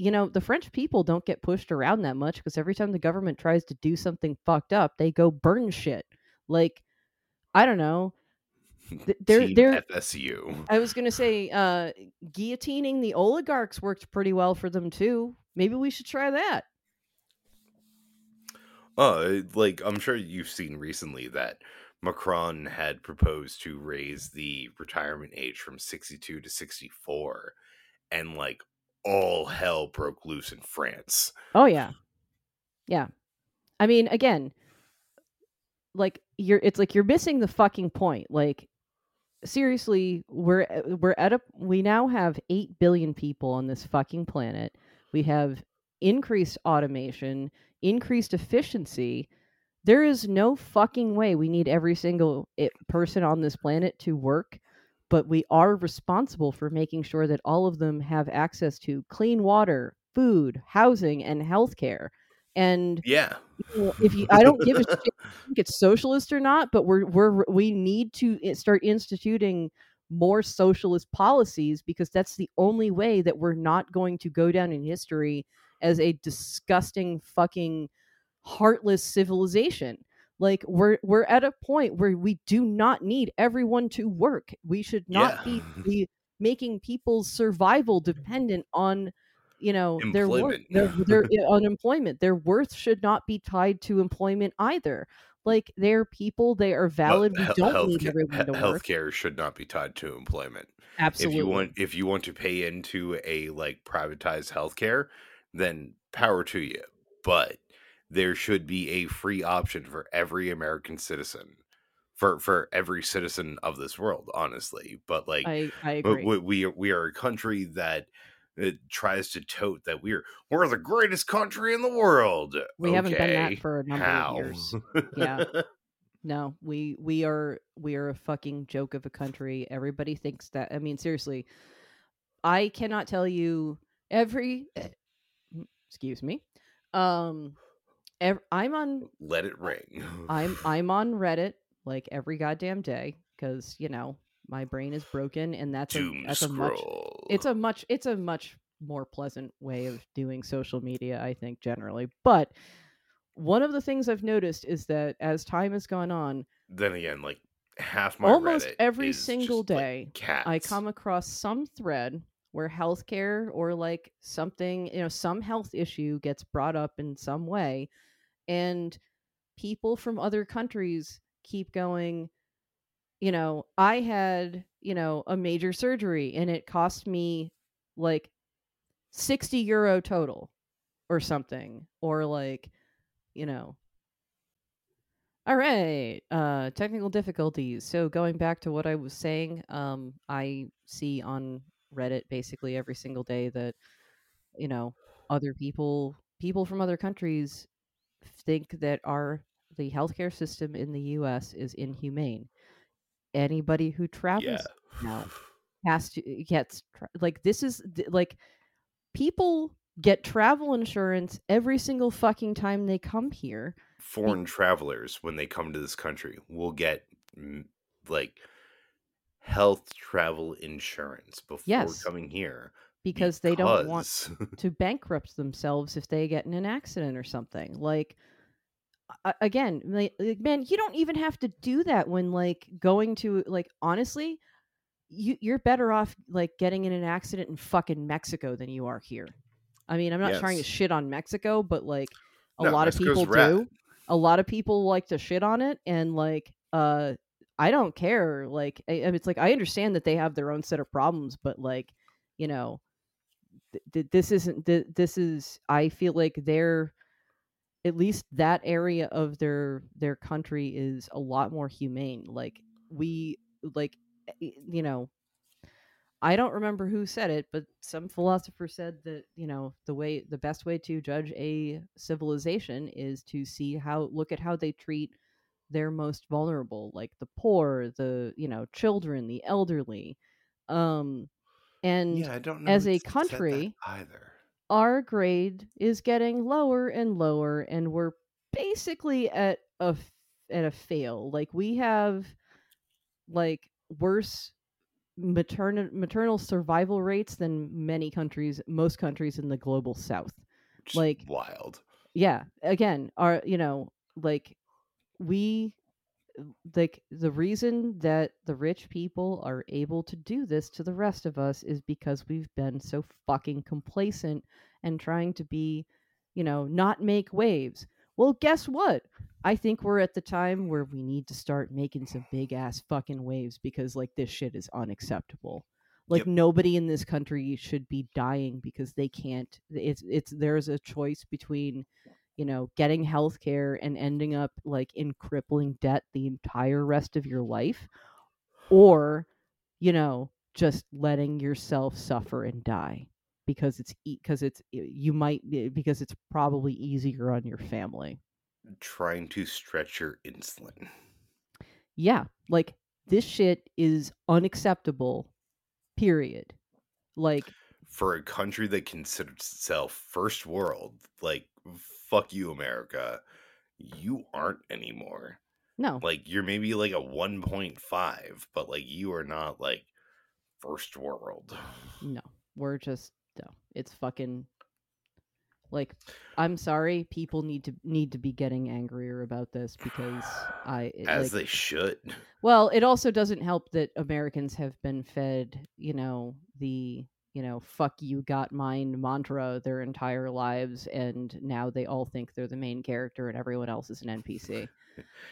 you know, the French people don't get pushed around that much because every time the government tries to do something fucked up, they go burn shit. Like, I don't know. Th- They're Team they're. FSU. I was gonna say, uh, guillotining the oligarchs worked pretty well for them too. Maybe we should try that. Uh, like I'm sure you've seen recently that Macron had proposed to raise the retirement age from 62 to 64, and like all hell broke loose in France. Oh yeah, yeah. I mean, again, like you're. It's like you're missing the fucking point. Like seriously, we're uh, we're at a. We now have eight billion people on this fucking planet. We have increased automation, increased efficiency. There is no fucking way we need every single i- person on this planet to work, but we are responsible for making sure that all of them have access to clean water, food, housing, and healthcare. And Yeah, you know, if you, I don't give a shit if think it's socialist or not, but we're we're we need to eh, start instituting more socialist policies because that's the only way that we're not going to go down in history as a disgusting fucking heartless civilization. Like we're we're at a point where we do not need everyone to work. We should not Yeah. be, be making people's survival dependent on you know their Employment. their, their eh, unemployment their worth should not be tied to employment either like they're people they are valid we don't need everyone to work Healthcare should not be tied to employment. absolutely If you want, if you want to pay into a like privatized healthcare, then power to you. But there should be a free option for every American citizen, for for every citizen of this world. Honestly, but like i i But agree we, we we are a country that it tries to tote that we're we're the greatest country in the world. We haven't been that for a number how? of years. Yeah. No, we we are we are a fucking joke of a country. Everybody thinks that. I mean, seriously, I cannot tell you every. Excuse me. Um, ev- I'm on Let it ring. I'm I'm on Reddit like every goddamn day because you know my brain is broken, and that's a Doom that's a much it's a much it's a much more pleasant way of doing social media i think generally but one of the things i've noticed is that as time has gone on then again, like half my almost Reddit every single like, day cats. i come across some thread where healthcare or like something you know some health issue gets brought up in some way and people from other countries keep going you know i had you know a major surgery and it cost me like 60 euro total or something or like you know all right uh technical difficulties. So going back to what i was saying um i see on reddit basically every single day that you know other people people from other countries think that our the healthcare system in the us is inhumane anybody who travels yeah. now has to eh, gets tra- like this is like people get travel insurance every single fucking time they come here Foreign travelers, when they come to this country, will get like health travel insurance before Yes. coming here because they don't want to bankrupt themselves if they get in an accident or something like again like, man you don't even have to do that when like going to like honestly you you're better off like getting in an accident in fucking Mexico than you are here. I mean i'm not trying to shit on mexico but like a No, lot of people rad. do. A lot of people like to shit on it and like uh i don't care like I, it's like i understand that they have their own set of problems but like you know th- th- this isn't th- this is i feel like they're at least that area of their their country is a lot more humane like we like you know i don't remember who said it but some philosopher said that you know the way the best way to judge a civilization is to see how look at how they treat their most vulnerable like the poor the you know children the elderly um and yeah, I don't know as a country, either. Our grade is getting lower and lower and we're basically at a at a fail like we have like worse maternal maternal survival rates than many countries most countries in the global south like- wild. yeah again our you know like we like the reason that the rich people are able to do this to the rest of us is because we've been so fucking complacent and trying to be you know not make waves. Well guess what? I think we're at the time where we need to start making some big ass fucking waves because like this shit is unacceptable. Like Yep. nobody in this country should be dying because they can't it's it's there's a choice between you know getting health care and ending up like in crippling debt the entire rest of your life or you know just letting yourself suffer and die because it's because it's you might because it's probably easier on your family Trying to stretch your insulin. yeah like this shit is unacceptable period like for a country that considers itself first world, like fuck you, America. You aren't anymore. no Like you're maybe like a 1.5, but like you are not like first world. No, we're just no. It's fucking like I'm sorry. People need to need to be getting angrier about this because I it, As like, they should. well, it also doesn't help that Americans have been fed, you know, the you know fuck you got mine mantra their entire lives, and now they all think they're the main character and everyone else is an NPC.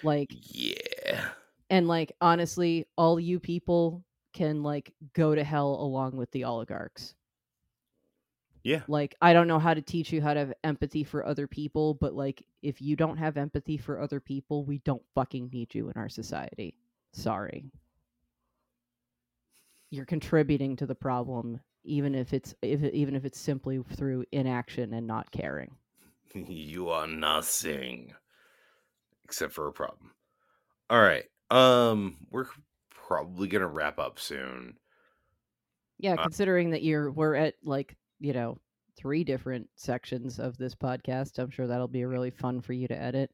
Like Yeah. and like honestly, all you people can like go to hell along with the oligarchs. Yeah. like i don't know how to teach you how to have empathy for other people but like if you don't have empathy for other people we don't fucking need you in our society sorry you're contributing to the problem even if it's if even if it's simply through inaction and not caring You are nothing. Except for a problem. All right. Um, we're probably gonna wrap up soon. Yeah, Uh, considering that you're we're at like, you know, three different sections of this podcast, I'm sure that'll be really fun for you to edit.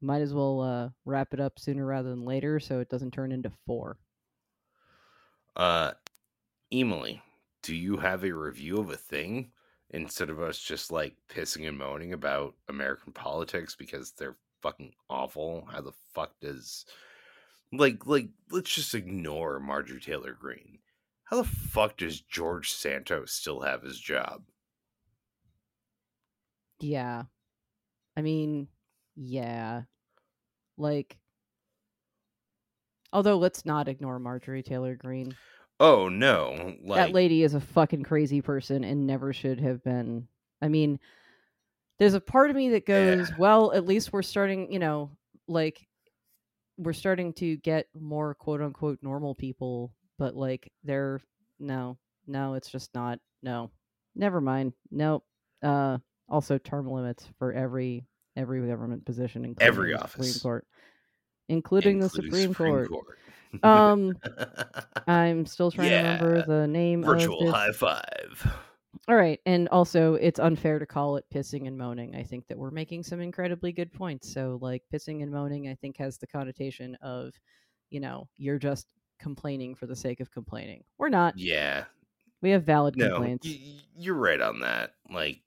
Might as well uh, wrap it up sooner rather than later so it doesn't turn into four. Uh, Emily, do you have a review of a thing instead of us just like pissing and moaning about American politics because they're fucking awful? How the fuck does like like let's just ignore Marjorie Taylor Greene. How the fuck does George Santos still have his job? Yeah. I mean, yeah. Like although let's not ignore Marjorie Taylor Greene. Oh no, like that lady is a fucking crazy person and never should have been. I mean, there's a part of me that goes, Yeah. well, at least we're starting, you know, like we're starting to get more quote unquote normal people, but like they're no, no, it's just not. No. Never mind. Nope. Uh also term limits for every every government position including Every the Supreme office. Court. Including, the including Supreme, Court. Um I'm still trying to remember the name Virtual high five. All right, and also it's unfair to call it pissing and moaning. I think that we're making some incredibly good points. So like pissing and moaning I think has the connotation of, you know, you're just complaining for the sake of complaining. We're not. Yeah. We have valid No, complaints. y- you're right on that. Like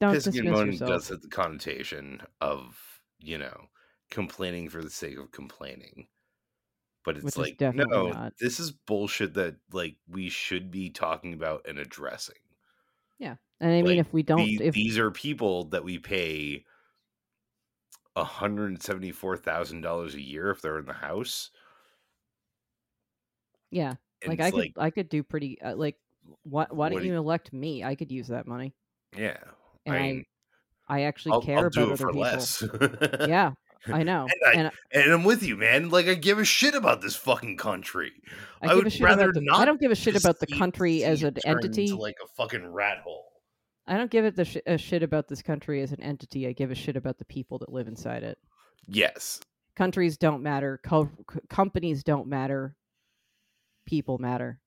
Don't pissing and moaning yourself. does have the connotation of, you know, complaining for the sake of complaining. But it's Which like, no, not. this is bullshit that like we should be talking about and addressing. Yeah and I mean if we don't The- if these are people that we pay hundred and seventy four thousand dollars a year if they're in the house. yeah, And like I could I could do pretty uh, like why why don't do you elect me? I could use that money. yeah. And I I mean, I actually I'll, care I'll do about it other for people. less. Yeah, I know. And I- and I'm with you, man. Like I give a shit about this fucking country. I, I would rather the, not I don't give a shit about the country as an entity. like a fucking rat hole. I don't give it the sh- a shit about this country as an entity. I give a shit about the people that live inside it. Yes. Countries don't matter. Co- c- companies don't matter. People matter.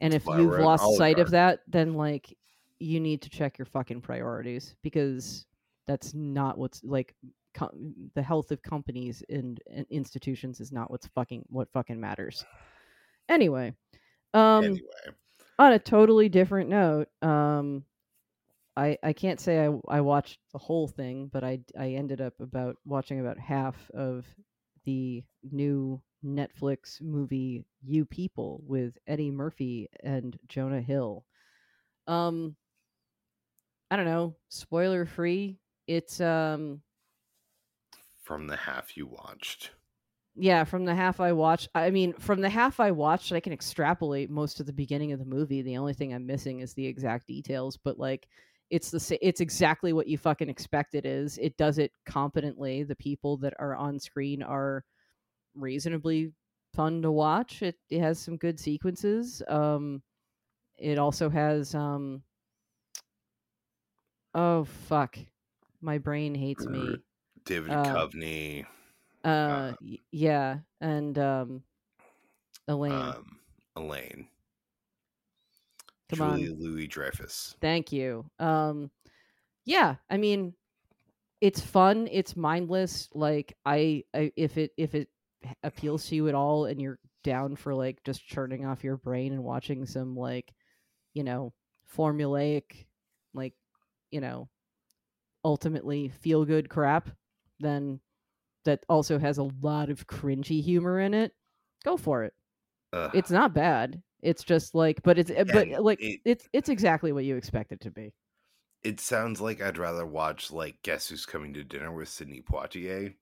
And if you've lost sight of that, then like you need to check your fucking priorities because that's not what's like co- the health of companies and, and institutions is not what's fucking what fucking matters. Anyway, um anyway. on a totally different note, um, I I can't say I I watched the whole thing, but I I ended up about watching about half of the new Netflix movie You People with Eddie Murphy and Jonah Hill. Um, I don't know, spoiler free. It's um From the half you watched. Yeah, from the half I watched, I mean, from the half I watched, I can extrapolate most of the beginning of the movie. The only thing I'm missing is the exact details, but like, it's the it's exactly what you fucking expect it is. It does it competently. The people that are on screen are reasonably fun to watch. It it has some good sequences. Um, it also has um. Oh fuck, my brain hates me. David Uh, Duchovny, Uh, y- yeah, and um, Elaine. um, Elaine, Come Julie on. Louis Dreyfus. Thank you. Um, yeah, I mean, it's fun. It's mindless. Like I, I if it if it appeals to you at all, and you're down for like just churning off your brain and watching some like, you know, formulaic, like, you know, ultimately feel good crap, then that also has a lot of cringy humor in it. Go for it. Ugh. It's not bad. It's just like, but it's eh, but like it- it's it's exactly what you expect it to be. It sounds like I'd rather watch like Guess Who's Coming to Dinner with Sidney Poitier,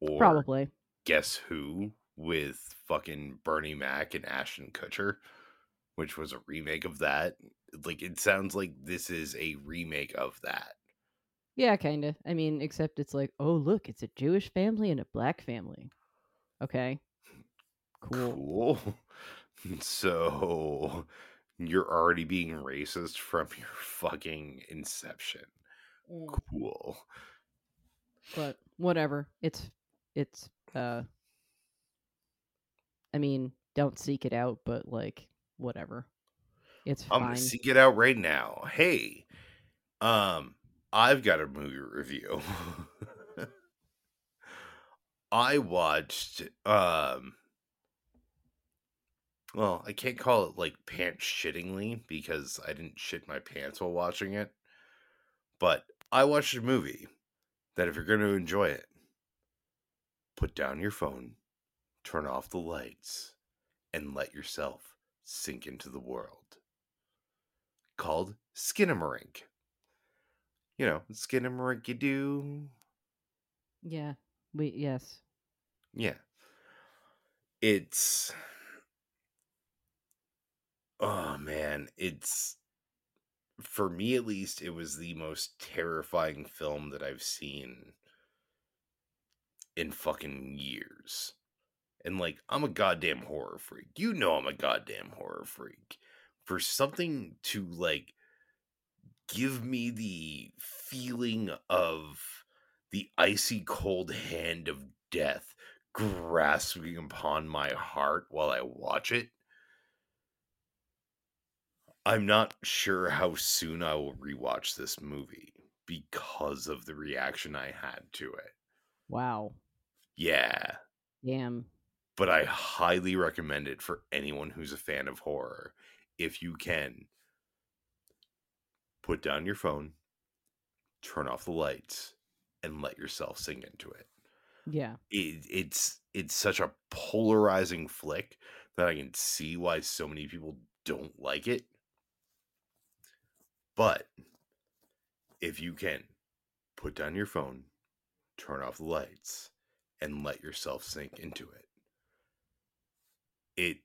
or Probably. Guess Who with fucking Bernie Mac and Ashton Kutcher, which was a remake of that. Like it sounds like this is a remake of that. Yeah, kind of. I mean, except it's like, oh, look, it's a Jewish family and a black family. Okay. Cool. Cool. So you're already being racist from your fucking inception. Mm, Cool. But whatever. It's it's Uh, I mean, don't seek it out, but like whatever. It's fine. I'm gonna seek it out right now. Hey, um, I've got a movie review. I watched um well, I can't call it like pants shittingly because I didn't shit my pants while watching it. But I watched a movie that if you're going to enjoy it, put down your phone, turn off the lights, and let yourself sink into the world. Called Skinamarink. You know, do. yeah. We yes. Yeah. It's oh man, it's for me at least it was the most terrifying film that I've seen in fucking years. And like I'm a goddamn horror freak. You know I'm a goddamn horror freak. For something to like give me the feeling of the icy cold hand of death grasping upon my heart while I watch it. I'm not sure how soon I will rewatch this movie because of the reaction I had to it. Wow. Yeah, Damn. but I highly recommend it for anyone who's a fan of horror. If you can, put down your phone, turn off the lights, and let yourself sink into it. Yeah. it, it's it's such a polarizing flick that I can see why so many people don't like it. But if you can put down your phone, turn off the lights, and let yourself sink into it, it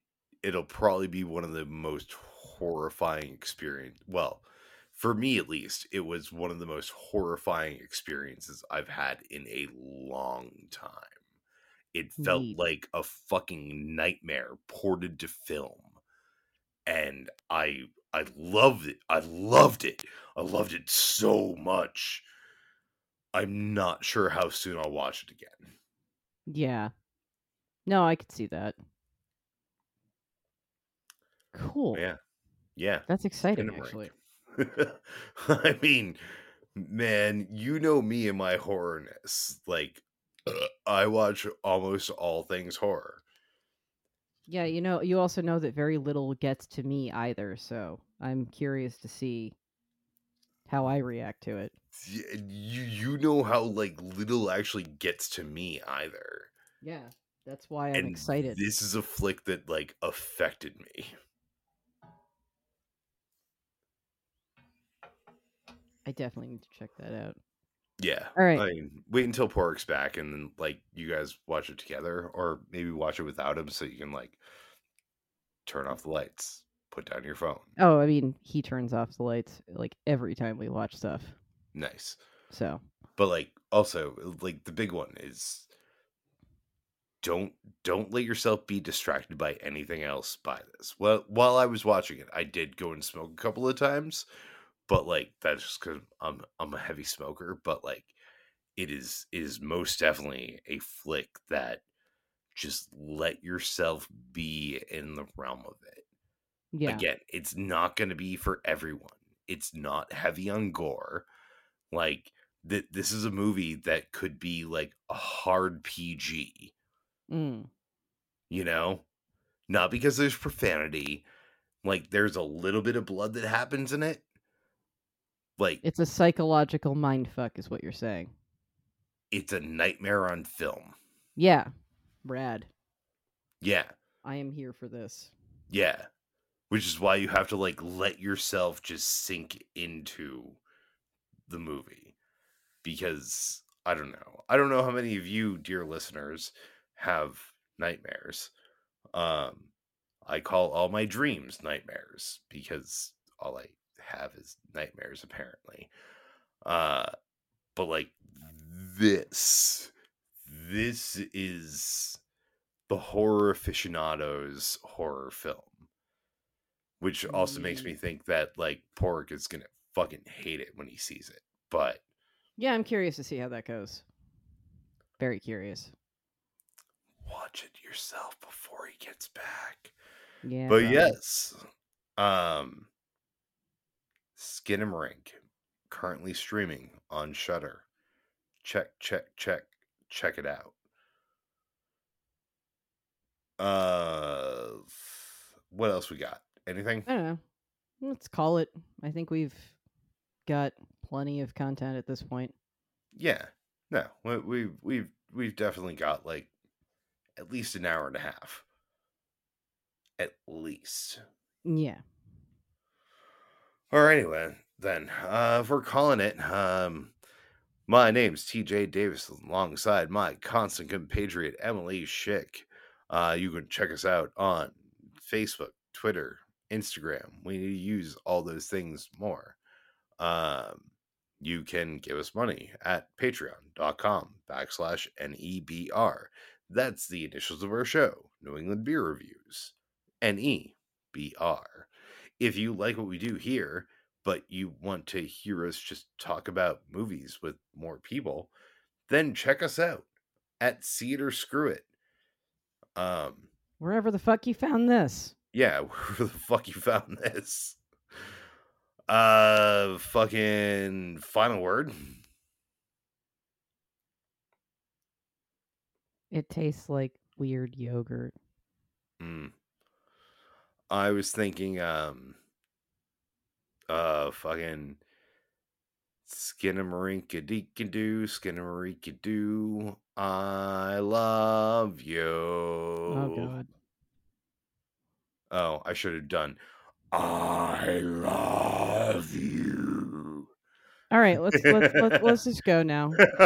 it'll probably be one of the most horrifying experience. Well, for me at least, it was one of the most horrifying experiences I've had in a long time. It felt Neat. like a fucking nightmare ported to film. And I I loved it. I loved it. I loved it so much. I'm not sure how soon I'll watch it again. Yeah. No, I could see that. Cool. Yeah. Yeah. That's exciting, actually. I mean, man, you know me and my horrorness. Like, I watch almost all things horror. Yeah, you know, you also know that very little gets to me either, so I'm curious to see how I react to it. You you know how like little actually gets to me either. Yeah, that's why I'm and excited. This is a flick that like affected me. I definitely need to check that out. Yeah. All right. I mean, wait until Pork's back and then like you guys watch it together, or maybe watch it without him so you can like turn off the lights, put down your phone. Oh, I mean, he turns off the lights like every time we watch stuff. Nice. So, But like also like the big one is don't don't let yourself be distracted by anything else by this. Well, while I was watching it, I did go and smoke a couple of times, but like that's just because I'm I'm a heavy smoker. But like it is it is most definitely a flick that just let yourself be in the realm of it. yeah. Again, it's not going to be for everyone. It's not heavy on gore. Like th- this is a movie that could be like a hard PG, Mm. you know? Not because there's profanity, like there's a little bit of blood that happens in it. Like It's a psychological mind fuck, is what you're saying. it's a nightmare on film. Yeah. Rad. Yeah. I am here for this. Yeah. Which is why you have to like let yourself just sink into the movie. Because I don't know. I don't know how many of you, dear listeners, have nightmares. Um I call all my dreams nightmares because all I have is nightmares apparently. Uh but like this this is the horror aficionados horror film which also makes me Mm. think that like pork is gonna fucking hate it when he sees it but Yeah, I'm curious to see how that goes. Very curious. watch it yourself before he gets back. Yeah. but right. yes, um, Skinamarink currently streaming on Shudder. Check, check, check, check it out. Uh, what else we got? Anything? I don't know. Let's call it. I think we've got plenty of content at this point. Yeah, no, we- we've we've we've definitely got like at least an hour and a half. At least. Yeah. Or anyway, then uh, if we're calling it, um, my name's T.J. Davis, alongside my constant compatriot Emily Schick. Uh, you can check us out on Facebook, Twitter, Instagram. We need to use all those things more. Um, you can give us money at patreon.com backslash NEBR. That's the initials of our show, New England Beer Reviews. N-E-B-R. If you like what we do here, but you want to hear us just talk about movies with more people, then check us out at See It or Screw It. Um, Wherever the fuck you found this. yeah, where the fuck you found this? Uh, fucking final word. It tastes like weird yogurt. Mm. I was thinking, um, uh, fucking Skinamarink deek doo, Skinamarink doo. I love you. Oh god. Oh, I should have done. I love you. All right, let's let's let's, let's just go now.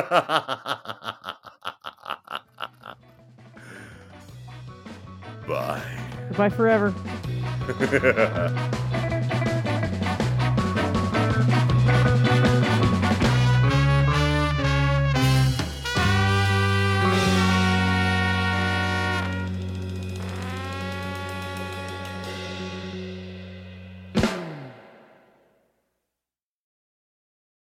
Bye. Bye forever. ハハハハ。